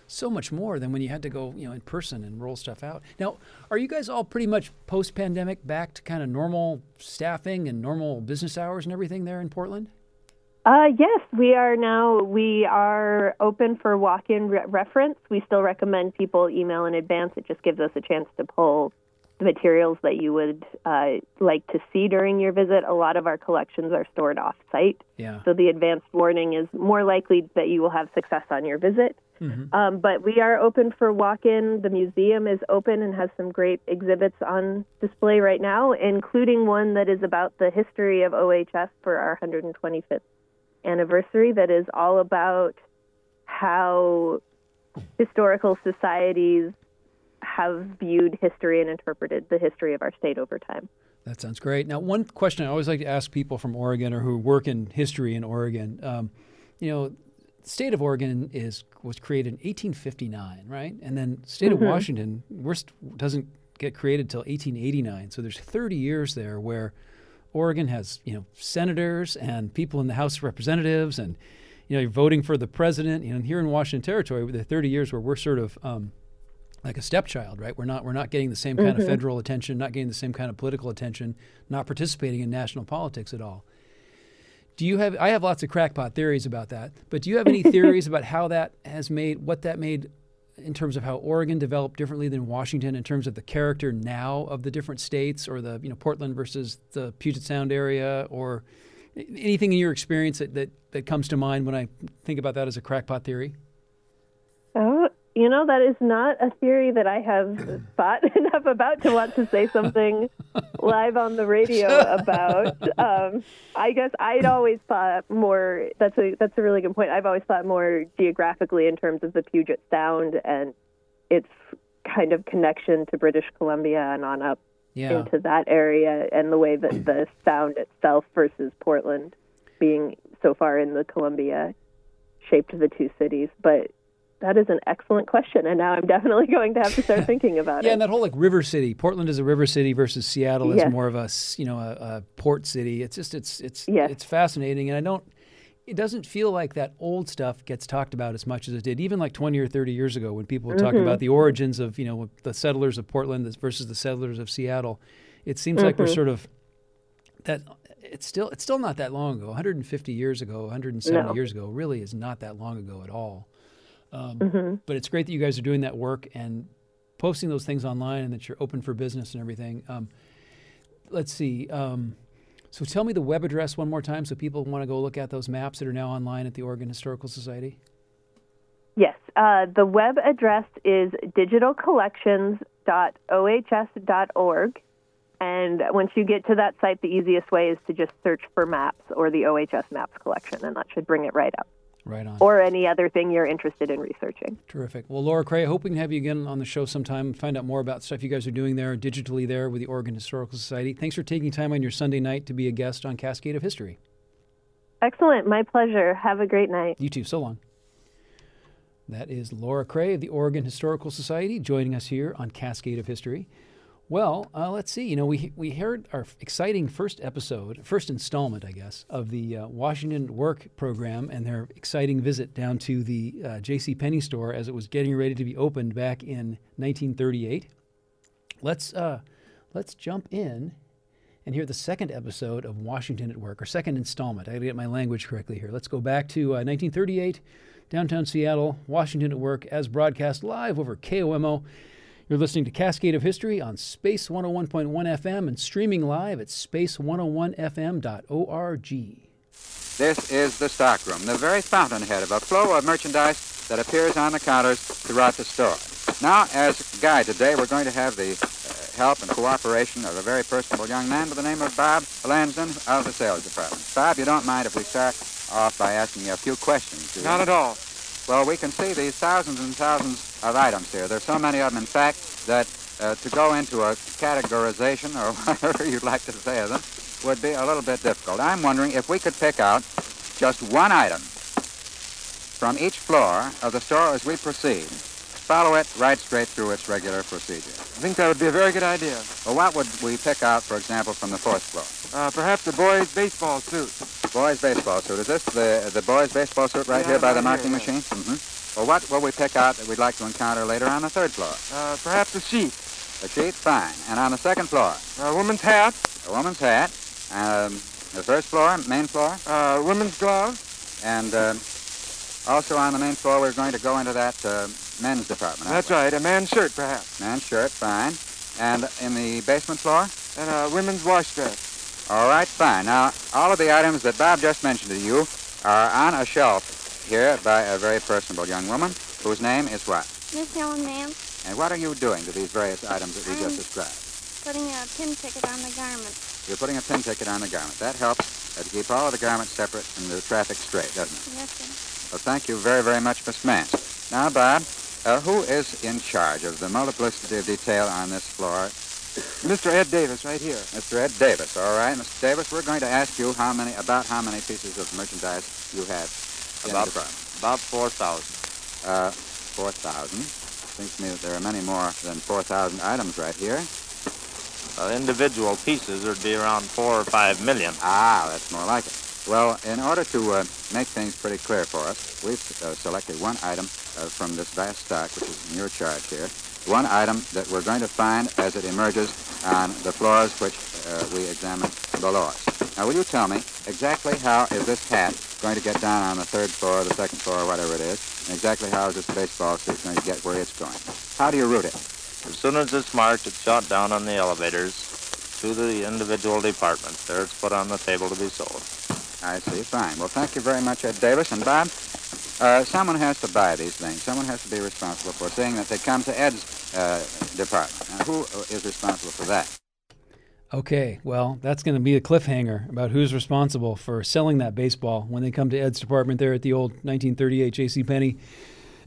so much more than when you had to go you know in person and roll stuff out. Now, are you guys all pretty much post pandemic back to kind of normal staffing and normal business hours and everything there in Portland? Uh, yes, we are now. We are open for walk-in re- reference. We still recommend people email in advance. It just gives us a chance to pull the materials that you would uh, like to see during your visit. A lot of our collections are stored off-site, Yeah. so the advanced warning is more likely that you will have success on your visit. Um, but we are open for walk-in. The museum is open and has some great exhibits on display right now, including one that is about the history of OHS for our 125th anniversary that is all about how historical societies have viewed history and interpreted the history of our state over time. That sounds great. Now, one question I always like to ask people from Oregon or who work in history in Oregon, um, you know, state of Oregon is was created in 1859, right? And then state Mm-hmm. of Washington we're doesn't get created till 1889. So there's 30 years there where Oregon has you know senators and people in the House of Representatives, and you know you're voting for the president. You know, and here in Washington Territory, the 30 years where we're sort of um, like a stepchild, right? We're not we're not getting the same kind of mm-hmm. federal attention, not getting the same kind of political attention, not participating in national politics at all. Do you have? I have lots of crackpot theories about that, but do you have any *laughs* theories about how that has made what that made in terms of how Oregon developed differently than Washington in terms of the character now of the different states, or the you know Portland versus the Puget Sound area, or anything in your experience that that, that comes to mind when I think about that as a crackpot theory? You know, that is not a theory that I have *laughs* thought *laughs* enough about to want to say something *laughs* live on the radio about. Um, I guess I'd always thought more. That's a that's a really good point. I've always thought more geographically in terms of the Puget Sound and its kind of connection to British Columbia and on up Yeah. into that area, and the way that *clears throat* the Sound itself versus Portland being so far in the Columbia shaped the two cities. But that is an excellent question, and now I'm definitely going to have to start *laughs* thinking about Yeah, it. Yeah, and that whole like river city. Portland is a river city versus Seattle is Yes. more of a you know a, a port city. It's just it's it's Yes. it's fascinating, and I don't. It doesn't feel like that old stuff gets talked about as much as it did, even like 20 or 30 years ago when people were talking Mm-hmm. about the origins of you know the settlers of Portland versus the settlers of Seattle. It seems like Mm-hmm. we're sort of that. It's still it's still not that long ago. 150 years ago, 170 No. years ago, really is not that long ago at all. Um, Mm-hmm. But it's great that you guys are doing that work and posting those things online and that you're open for business and everything. Um, let's see. Um, so tell me the web address one more time so people want to go look at those maps that are now online at the Oregon Historical Society. Yes, uh, the web address is digitalcollections.ohs.org. And once you get to that site, the easiest way is to just search for maps or the OHS Maps collection, and that should bring it right up. Right on. Or any other thing you're interested in researching. Terrific. Well, Laura Cray, we can have you again on the show sometime find out more about stuff you guys are doing there digitally there with the Oregon Historical Society. Thanks for taking time on your Sunday night to be a guest on Cascade of History. Excellent. My pleasure. Have a great night. You too. So long. That is Laura Cray of the Oregon Historical Society joining us here on Cascade of History. Well, uh, let's see. You know, we we heard our exciting first episode, first installment, I guess, of the uh, Washington Work program and their exciting visit down to the uh, J.C. Penney store as it was getting ready to be opened back in 1938. Let's uh, let's jump in and hear the second episode of Washington at Work, or second installment. I got to get my language correctly here. Let's go back to uh, 1938, downtown Seattle, Washington at Work, as broadcast live over KOMO. You're listening to Cascade of History on Space 101.1 FM and streaming live at space101fm.org. This is the stockroom, the very fountainhead of a flow of merchandise that appears on the counters throughout the store. Now, as guide today, we're going to have the uh, help and cooperation of a very personable young man by the name of Bob Lansden of the sales department. Bob, you don't mind if we start off by asking you a few questions? do you? Not at all. Well, we can see these thousands and thousands of items here. There's so many of them, in fact, that uh, to go into a categorization or *laughs* whatever you'd like to say of them would be a little bit difficult. I'm wondering if we could pick out just one item from each floor of the store as we proceed. Follow it right straight through its regular procedure. I think that would be a very good idea. Well, what would we pick out, for example, from the fourth floor? Uh, perhaps a boy's baseball suit. Boys' baseball suit. Is this the the boys' baseball suit right Yeah, here by the right here, marking yeah. machine? Mm-hmm. Well, what will we pick out that we'd like to encounter later on the third floor? Uh, perhaps a sheet. A sheet, fine. And on the second floor, A woman's hat. a woman's hat. Um, the first floor, main floor, Uh, women's glove. and um, also on the main floor, we're going to go into that uh, men's department. That's right. A man's shirt, perhaps. we? Men's shirt, fine. And in the basement floor? And a women's wash dress. All right, fine. Now, all of the items that Bob just mentioned to you are on a shelf here by a very personable young woman whose name is what? Miss Helen, ma'am, And what are you doing to these various items that we just Um, described? putting a pin ticket on the garment. You're putting a pin ticket on the garment. That helps uh, to keep all of the garments separate and the traffic straight, doesn't it? Yes, sir. Well, thank you very, very much, Miss Mance. Now, Bob, uh, who is in charge of the multiplicity of detail on this floor? Mr. Ed Davis, right here. Mr. Ed Davis. All right, Mr. Davis, we're going to ask you how many, about how many pieces of merchandise you have About-. About 4,000. Uh, 4,000. Seems to me that there are many more than 4,000 items right here. Uh, individual pieces would be around 4 or 5 million. Ah, that's more like it. Well, in order to uh, make things pretty clear for us, we've uh, selected one item uh, from this vast stock, which is in your charge here. One item that we're going to find as it emerges on the floors which uh, we examine below us. Now, will you tell me exactly how is this hat going to get down on the third floor, the second floor, whatever it is, and exactly how is this baseball suit going to get where it's going? How do you route it? As soon as it's marked, it's shot down on the elevators to the individual departments. There it's put on the table to be sold. I see. Fine. Well, thank you very much, Ed Davis. And Bob, uh, someone has to buy these things. Someone has to be responsible for seeing that they come to Ed's uh, department. Now, who is responsible for that? Okay, well, that's going to be a cliffhanger about who's responsible for selling that baseball when they come to Ed's department there at the old 1938 J.C. Penney,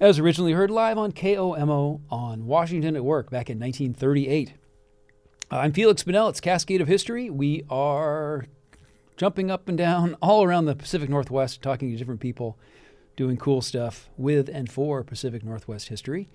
as originally heard live on KOMO on Washington at Work back in 1938. I'm Feliks Banel. It's Cascade of History. We are jumping up and down *laughs* all around the Pacific Northwest, talking to different people, doing cool stuff with and for Pacific Northwest history.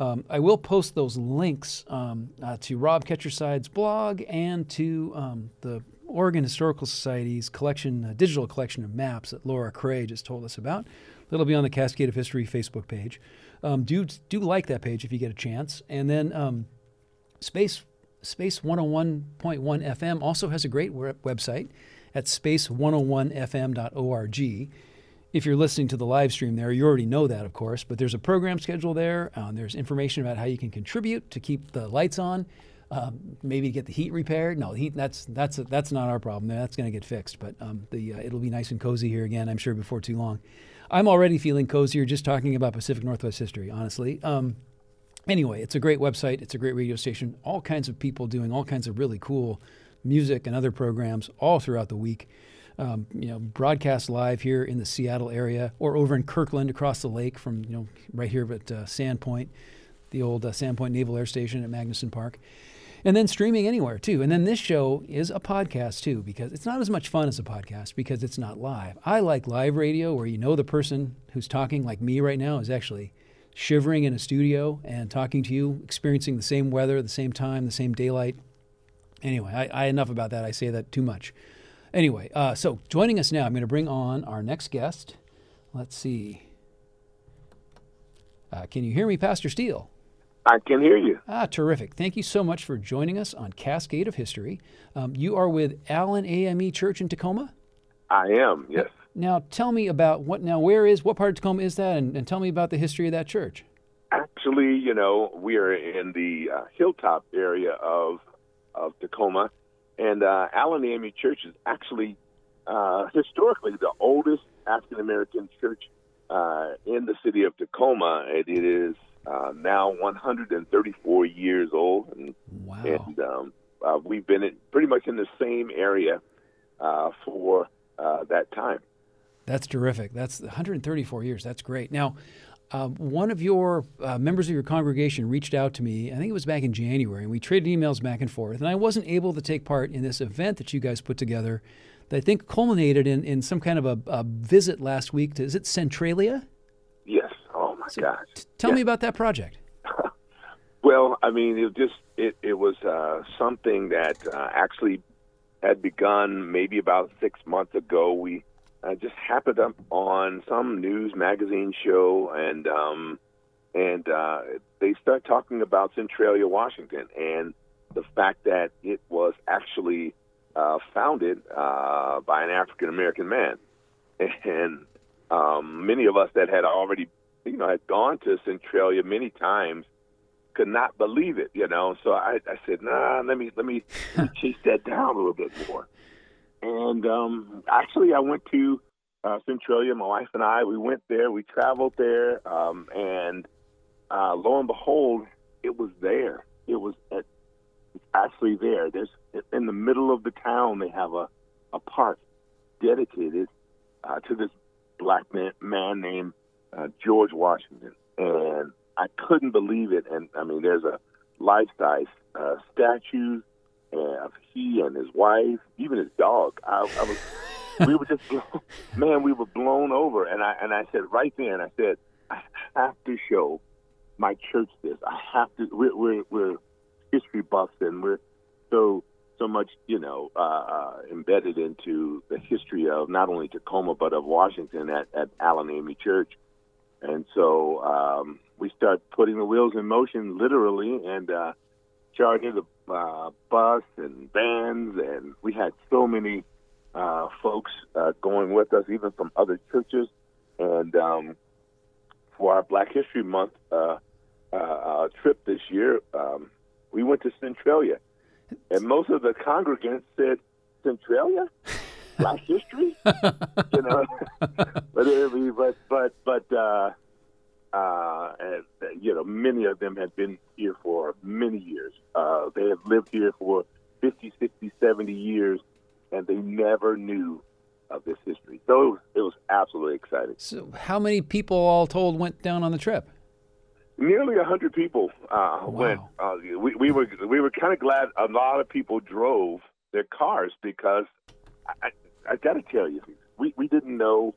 Um, I will post those links um, uh, to Rob Ketcherside's blog and to um, the Oregon Historical Society's collection, uh, digital collection of maps that Laura Cray just told us about. That'll be on the Cascade of History Facebook page. Um, do do like that page if you get a chance. And then um, Space Space 101.1 FM also has a great we- website at space101fm.org. If you're listening to the live stream there, you already know that, of course, but there's a program schedule there. Um, there's information about how you can contribute to keep the lights on, um, maybe get the heat repaired. No, heat that's that's that's not our problem. That's going to get fixed, but um, the uh, it'll be nice and cozy here again. I'm sure before too long. I'm already feeling cozier just talking about Pacific Northwest history, honestly. Um, anyway, it's a great website. It's a great radio station. All kinds of people doing all kinds of really cool music and other programs all throughout the week. Um, you know, broadcast live here in the Seattle area or over in Kirkland across the lake from you know right here at uh, Sand Point, the old uh, Sand Point Naval Air Station at Magnuson Park. And then streaming anywhere too. And then this show is a podcast too, because it's not as much fun as a podcast because it's not live. I like live radio where you know the person who's talking, like me right now, is actually shivering in a studio and talking to you, experiencing the same weather, the same time, the same daylight. Anyway, I, I enough about that. I say that too much. Anyway, uh, so joining us now, I'm going to bring on our next guest. Let's see. Uh, can you hear me, Pastor Steele? I can hear you. Ah, terrific. Thank you so much for joining us on Cascade of History. Um, you are with Allen AME Church in Tacoma? I am, yes. Now, tell me about what, now, where is, what part of Tacoma is that? And, and tell me about the history of that church. Actually, you know, we are in the uh, hilltop area of of Tacoma, and uh, Allen AME Church is actually uh, historically the oldest African American church uh, in the city of Tacoma. And it is uh, now 134 years old, and, Wow. and um, uh, we've been in, pretty much in the same area uh, for uh, that time. That's terrific. That's 134 years. That's great. Now, um, one of your uh, members of your congregation reached out to me, I think it was back in January, and we traded emails back and forth. And I wasn't able to take part in this event that you guys put together that I think culminated in, in some kind of a, a visit last week to, is it Centralia? Yes. Oh my gosh. T- tell me about that project. *laughs* Well, I mean, it just it it was uh, something that uh, actually had begun maybe about six months ago. We uh, just happened up on some news magazine show, and um, and uh, they start talking about Centralia, Washington, and the fact that it was actually uh, founded uh, by an African American man, and um, many of us that had already, you know, had gone to Centralia many times could not believe it, you know. So I, I said, nah, let me, let me *laughs* chase that down a little bit more. And um, actually, I went to uh, Centralia. My wife and I, we went there. We traveled there, um, and uh, lo and behold, it was there. It was at, it's actually there. There's in the middle of the town. They have a a park dedicated uh, to this black man, man named uh, George Washington, and I couldn't believe it. And I mean, there's a life size uh, statue of he and his wife, even his dog. I, I was, we were just, blown, *laughs* man, we were blown over. And I and I said right then, I said, I have to show my church this. I have to. We're we're, we're history buffs, and we're so so much, you know, uh, uh, embedded into the history of not only Tacoma but of Washington at, at Allen AME Church. And so um, we start putting the wheels in motion, literally, and uh, the uh, bus and vans, and we had so many uh, folks uh, going with us, even from other churches. And um, for our Black History Month uh, uh, uh, trip this year, um, we went to Centralia and most of the congregants said, Centralia? Black history? *laughs* you know? *laughs* but, but, but, but, uh, uh, and, you know, many of them had been here for many years. Uh, they have lived here for 50, 60, 70 years, and they never knew of this history. So it was, it was absolutely exciting. So, how many people all told went down on the trip? Nearly a hundred people uh, wow. went. Uh, we, we were we were kind of glad a lot of people drove their cars because I, I, I got to tell you, we, we didn't know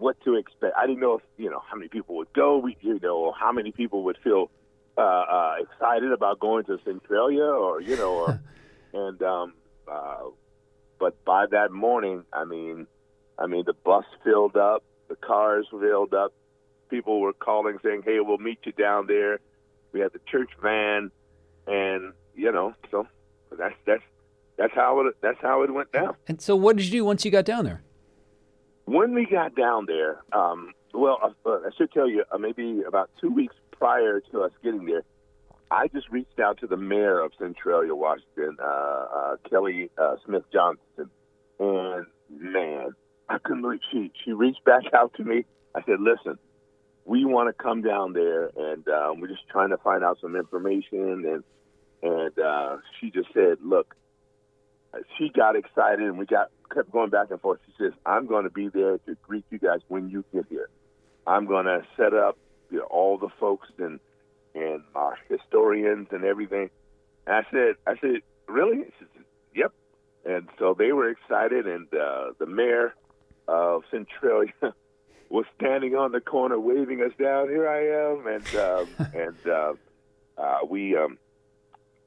what to expect. I didn't know if you know how many people would go. We you know how many people would feel uh, uh, excited about going to Centralia or you know or *laughs* and um, uh, but by that morning, I mean, I mean the bus filled up, the cars filled up people were calling saying, "Hey, we'll meet you down there." We had the church van, and you know, so that's that's that's how it that's how it went down. And so, what did you do once you got down there? When we got down there, um, well, uh, uh I should tell you, uh, maybe about two weeks prior to us getting there, I just reached out to the mayor of Centralia, Washington, uh, uh Kelly uh, Smith Johnson, and man, I couldn't believe she she reached back *laughs* out to me. I said, "Listen, we want to come down there, and um, we're just trying to find out some information. And and uh, she just said, look, she got excited, and we got kept going back and forth. She says, I'm going to be there to greet you guys when you get here. I'm going to set up you know, all the folks and and our historians and everything. And I said, I said, really? She said, yep. And so they were excited, and uh, the mayor of Centralia *laughs* was standing on the corner waving us down. Here I am, and um, *laughs* and uh, uh, we um,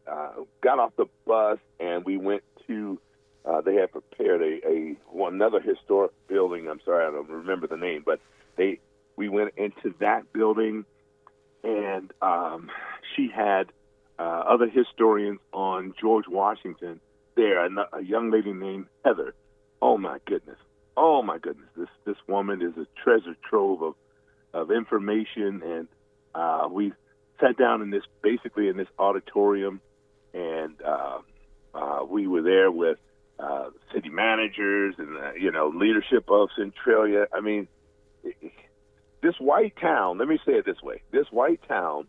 uh, got off the bus and we went to. Uh, they had prepared a, a one, another historic building. I'm sorry, I don't remember the name, but they we went into that building, and um, she had uh, other historians on George Washington there. A, a young lady named Heather. Oh my goodness, oh my goodness, this this woman is a treasure trove of of information, and uh, we sat down in this basically in this auditorium, and uh, uh, we were there with uh, city managers and uh, you know leadership of Centralia. I mean, this white town. Let me say it this way: this white town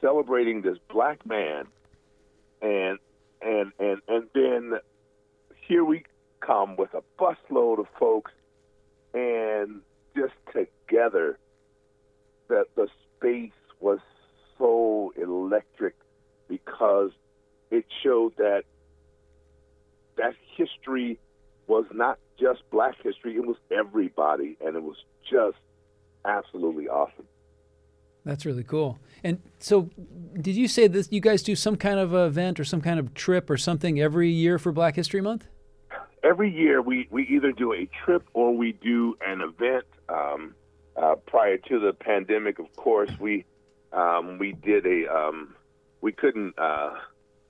celebrating this black man, and and and and then here we come with a busload of folks and just together that the space was so electric because it showed that that history was not just black history it was everybody and it was just absolutely awesome that's really cool. And so, did you say this? You guys do some kind of event or some kind of trip or something every year for Black History Month? every year we, we either do a trip or we do an event. Um, uh, prior to the pandemic, of course, we um, we did a um, we couldn't uh,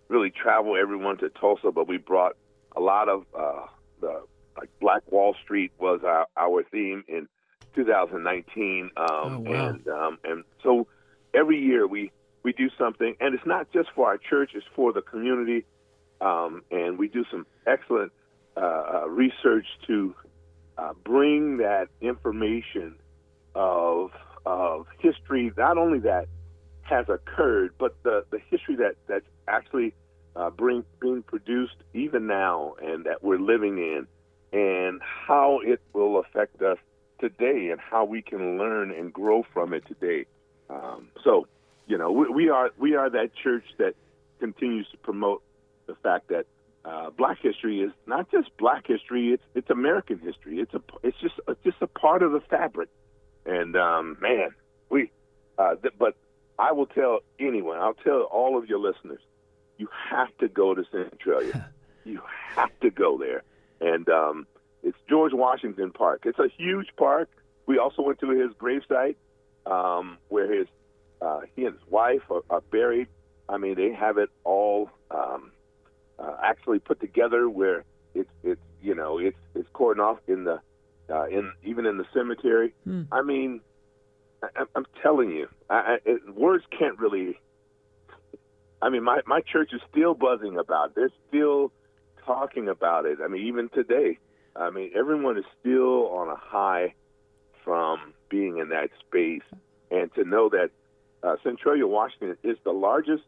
really travel everyone to Tulsa, but we brought a lot of uh, the like Black Wall Street was our, our theme in 2019, um, oh, wow. and um, and so every year we we do something, and it's not just for our church; it's for the community, um, and we do some excellent uh, uh, research to uh, bring that information of of history, not only that has occurred, but the, the history that that's actually uh, bring, being produced even now and that we're living in, and how it will affect us today, and how we can learn and grow from it today. Um, so you know, we, we are we are that church that continues to promote the fact that uh, Black history is not just Black history; it's it's American history. It's a it's just it's just a part of the fabric. And um, man, we uh, th- but I will tell anyone, I'll tell all of your listeners, you have to go to Centralia. you have to go there, and um, it's George Washington Park. It's a huge park. We also went to his gravesite, um, where his uh, he and his wife are, are buried. I mean, they have it all um, uh, actually put together where it's it's you know it's it's cordoned off in the uh, in even in the cemetery. Hmm. I mean, I, I'm telling you, I, I, it, words can't really. I mean, my my church is still buzzing about. It. They're still talking about it. I mean, even today. I mean, everyone is still on a high from being in that space, and to know that uh, Centralia, Washington, is the largest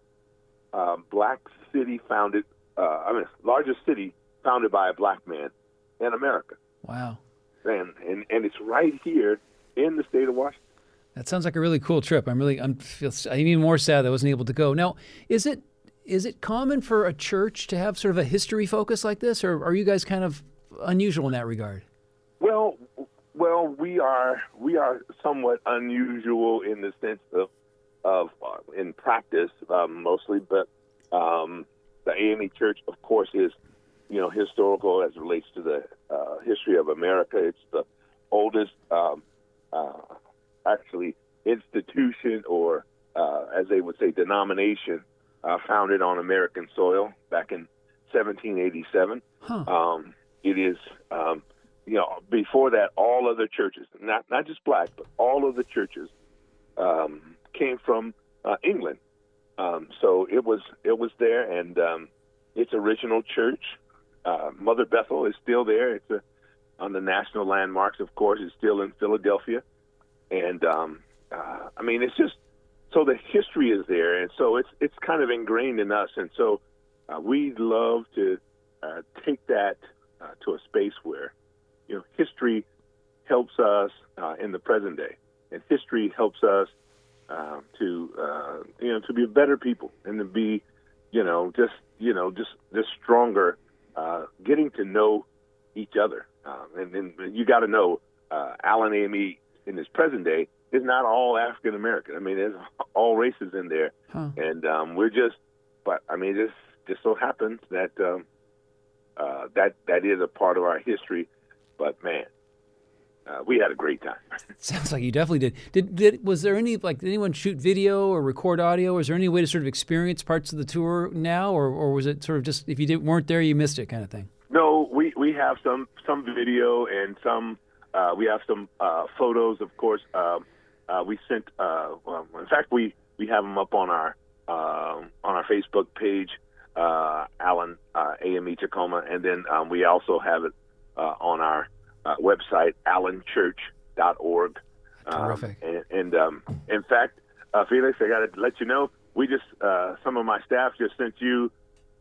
uh, black city founded. Uh, I mean, largest city founded by a black man in America, Wow. and and and it's right here in the state of Washington. That sounds like a really cool trip. I'm really I'm feel I'm even more sad that I wasn't able to go. Now, is it is it common for a church to have sort of a history focus like this, or are you guys kind of unusual in that regard? Well, well, we are we are somewhat unusual in the sense of of uh, in practice um, mostly, but um, the AME Church, of course, is you know historical as relates to the uh, history of America. It's the oldest, um, uh, actually, institution or uh, as they would say, denomination uh, founded on American soil back in 1787. Huh. Um, it is, um, you know, before that, all other churches, not not just black, but all of the churches, um, came from uh, England. Um, so it was it was there, and um, its original church, uh, Mother Bethel, is still there. It's a, on the national landmarks, of course. It's still in Philadelphia, and um, uh, I mean, it's just so the history is there, and so it's it's kind of ingrained in us, and so uh, we love to uh, take that uh, to a space where you know history helps us uh, in the present day, and history helps us uh, to uh, you know to be better people and to be you know just you know just just stronger, getting to know each other, um, and then you got to know Allen AME in his present day is not all African American. I mean, there's all races in there, Huh. and um, we're just. But I mean, this just so happens that um, uh, that that is a part of our history. But man, uh, we had a great time. *laughs* Sounds like you definitely did. Did did was there any like did anyone shoot video or record audio? Was there any way to sort of experience parts of the tour now, or or was it sort of just if you didn't weren't there, you missed it kind of thing? No, we we have some some video and some uh, we have some uh, photos, of course. Um, uh, we sent. Uh, well, in fact, we we have them up on our um on our Facebook page, uh, Allen uh, AME Tacoma, and then um, we also have it uh, on our uh, website, allenchurch.org. Um, Terrific. and and um, in fact, uh, Feliks, I got to let you know, we just uh, some of my staff just sent you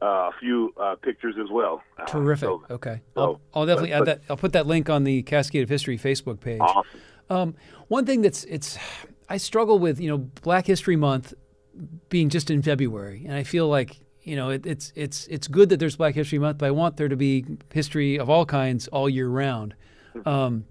uh, a few uh, pictures as well. Uh, Terrific. so- okay, so- I'll, I'll definitely but- add but- that. I'll put that link on the Cascade of History Facebook page. Awesome. Um, one thing that's it's I struggle with you know Black History Month being just in February, and I feel like you know it, it's it's it's good that there's Black History Month, but I want there to be history of all kinds all year round. Um,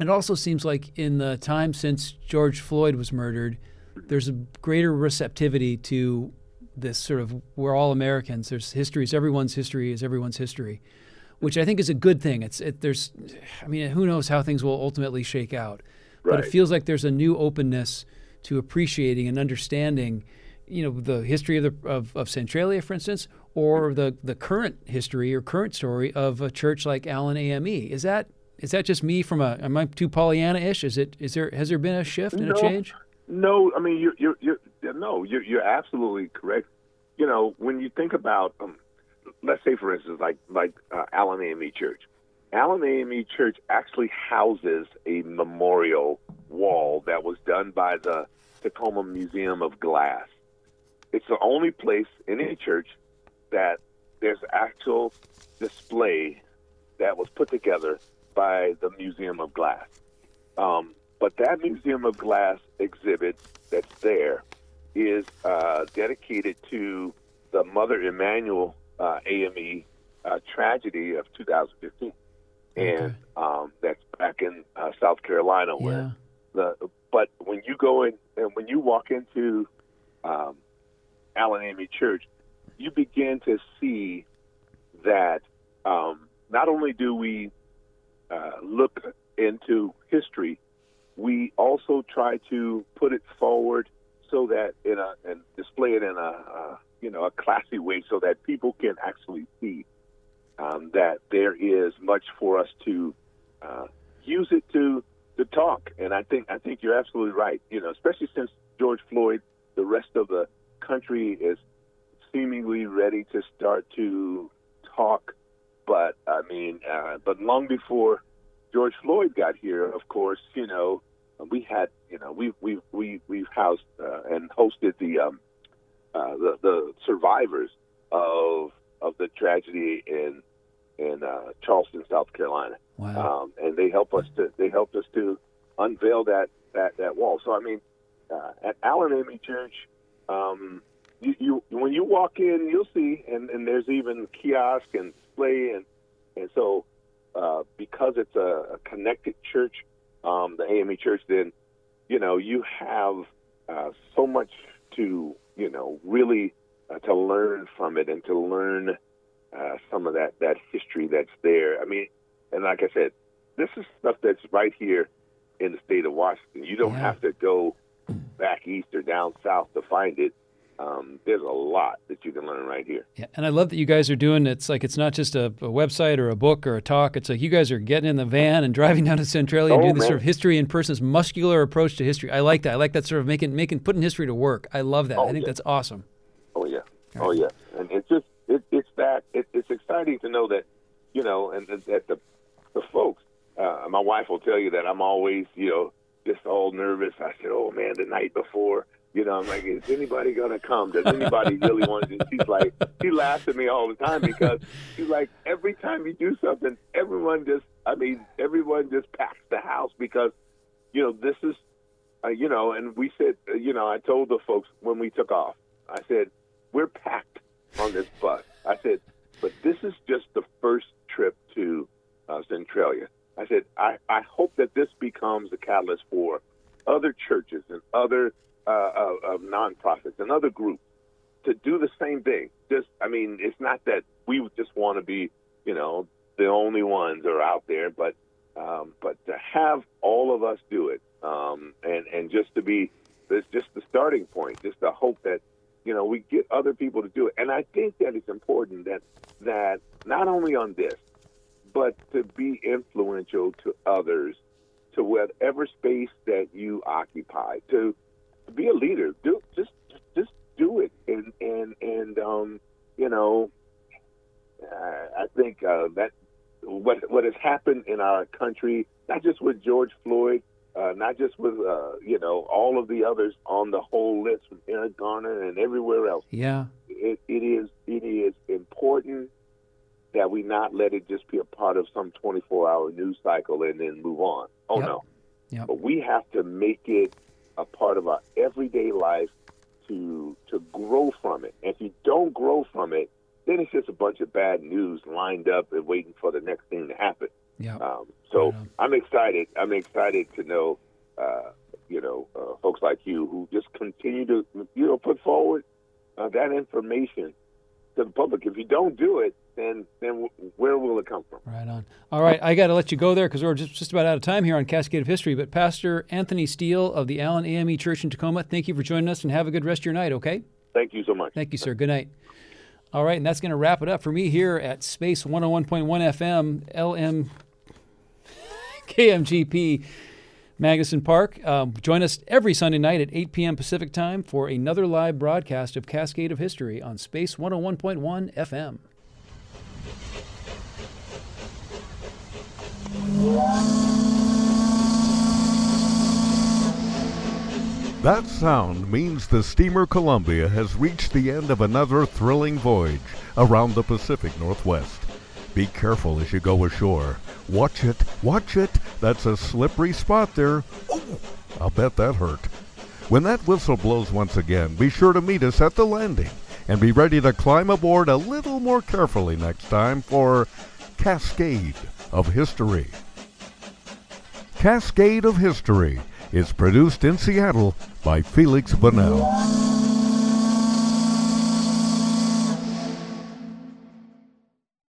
it also seems like in the time since George Floyd was murdered, there's a greater receptivity to this sort of we're all Americans. There's history is everyone's history is everyone's history, which I think is a good thing. It's it, there's, I mean, who knows how things will ultimately shake out, but it feels like there's a new openness to appreciating and understanding, you know, the history of the of, of Centralia, for instance, or the the current history or current story of a church like Allen AME. Is that is that just me from a am I too Pollyanna-ish? Is it is there has there been a shift and No. a change? No, I mean you you you no, you're you're absolutely correct. You know, when you think about um, let's say for instance like like uh, Allen AME Church. Allen AME Church actually houses a memorial wall that was done by the Tacoma Museum of Glass. It's the only place in any church that there's actual display that was put together by the Museum of Glass. Um, but that Museum of Glass exhibit that's there is uh, dedicated to the Mother Emanuel uh, AME uh, tragedy of 2015, and um, that's back in uh, South Carolina. Where the but when you go in and when you walk into um, Allen AME Church, you begin to see that um, not only do we uh, look into history, we also try to put it forward so that in a and display it in a uh, you know a classy way, so that people can actually see um, that there is much for us to uh, use it to to talk. And I think I think you're absolutely right. You know, especially since George Floyd, the rest of the country is seemingly ready to start to talk. But I mean, uh, but long before George Floyd got here, of course, you know, we had, you know, we've we've we we've housed uh, and hosted the um, uh, the the survivors of of the tragedy in in uh, Charleston, South Carolina. Wow. Um, and they help us to they helped us to unveil that that that wall. So I mean, uh, at Allen AME Church, um, you, you when you walk in, you'll see, and, and there's even kiosk and display, and and so uh, because it's a, a connected church, um, the AME Church, then you know you have uh, so much to you know really uh, to learn from it and to learn uh, some of that that history that's there. I mean, and like I said, this is stuff that's right here in the state of Washington. You don't have to go back east or down south to find it. Um, there's a lot that you can learn right here. Yeah, and I love that you guys are doing. It's like it's not just a, a website or a book or a talk. It's like you guys are getting in the van and driving down to Centralia and Oh, doing this sort of history in person's muscular approach to history. I like that. I like that sort of making making putting history to work. I love that. Oh, I think yeah. that's awesome. Oh yeah, oh yeah, and it's just it, it's that it, it's exciting to know that you know, and that that the the folks. Uh, my wife will tell you that I'm always you know just all nervous. I said, oh man, the night before. You know, I'm like, is anybody gonna come? Does anybody really want to? She's like, she laughs at me all the time because she's like, every time you do something, everyone just, I mean, everyone just packs the house because, you know, this is, uh, you know, and we said, uh, you know, I told the folks when we took off, I said, we're packed on this bus. I said, but this is just the first trip to uh, Centralia. I said, I, I hope that this becomes a catalyst for other churches and other uh, uh, uh, nonprofits and other groups to do the same thing. Just, I mean, it's not that we just want to be, you know, the only ones are out there, but um, but to have all of us do it, um, and and just to be, it's just the starting point. Just to hope that you know we get other people to do it, and I think that it's important that that not only on this, but to be influential to others, to whatever space that you occupy, to be a leader. Do just just do it, and and and um, you know, uh, I think uh, that what what has happened in our country, not just with George Floyd, uh, not just with uh, you know all of the others on the whole list from Eric Garner and everywhere else. Yeah. It, it is it is important that we not let it just be a part of some 24 hour news cycle and then move on. Oh Yep. no, Yep. but we have to make it a part of our everyday life to to grow from it. And if you don't grow from it, then it's just a bunch of bad news lined up and waiting for the next thing to happen. Yeah. Um, so I'm excited. I'm excited to know, uh, you know, uh, folks like you who just continue to, you know, put forward uh, that information to the public. If you don't do it, then then where will it come from? Right on. All right, I got to let you go there because we're just, just about out of time here on Cascade of History. But Pastor Anthony Steele of the Allen AME Church in Tacoma, thank you for joining us and have a good rest of your night, okay? Thank you so much. Thank you, sir. Good night. All right, and that's going to wrap it up for me here at Space 101.1 FM, LM *laughs* KMGP Magnuson Park. Um, join us every Sunday night at 8 p.m. Pacific Time for another live broadcast of Cascade of History on Space 101.1 FM. That sound means the steamer Columbia has reached the end of another thrilling voyage around the Pacific Northwest. Be careful as you go ashore. Watch it, watch it. That's a slippery spot there. Ooh, I'll bet that hurt. When that whistle blows once again, be sure to meet us at the landing and be ready to climb aboard a little more carefully next time for Cascade of History. Cascade of History is produced in Seattle by Feliks Banel.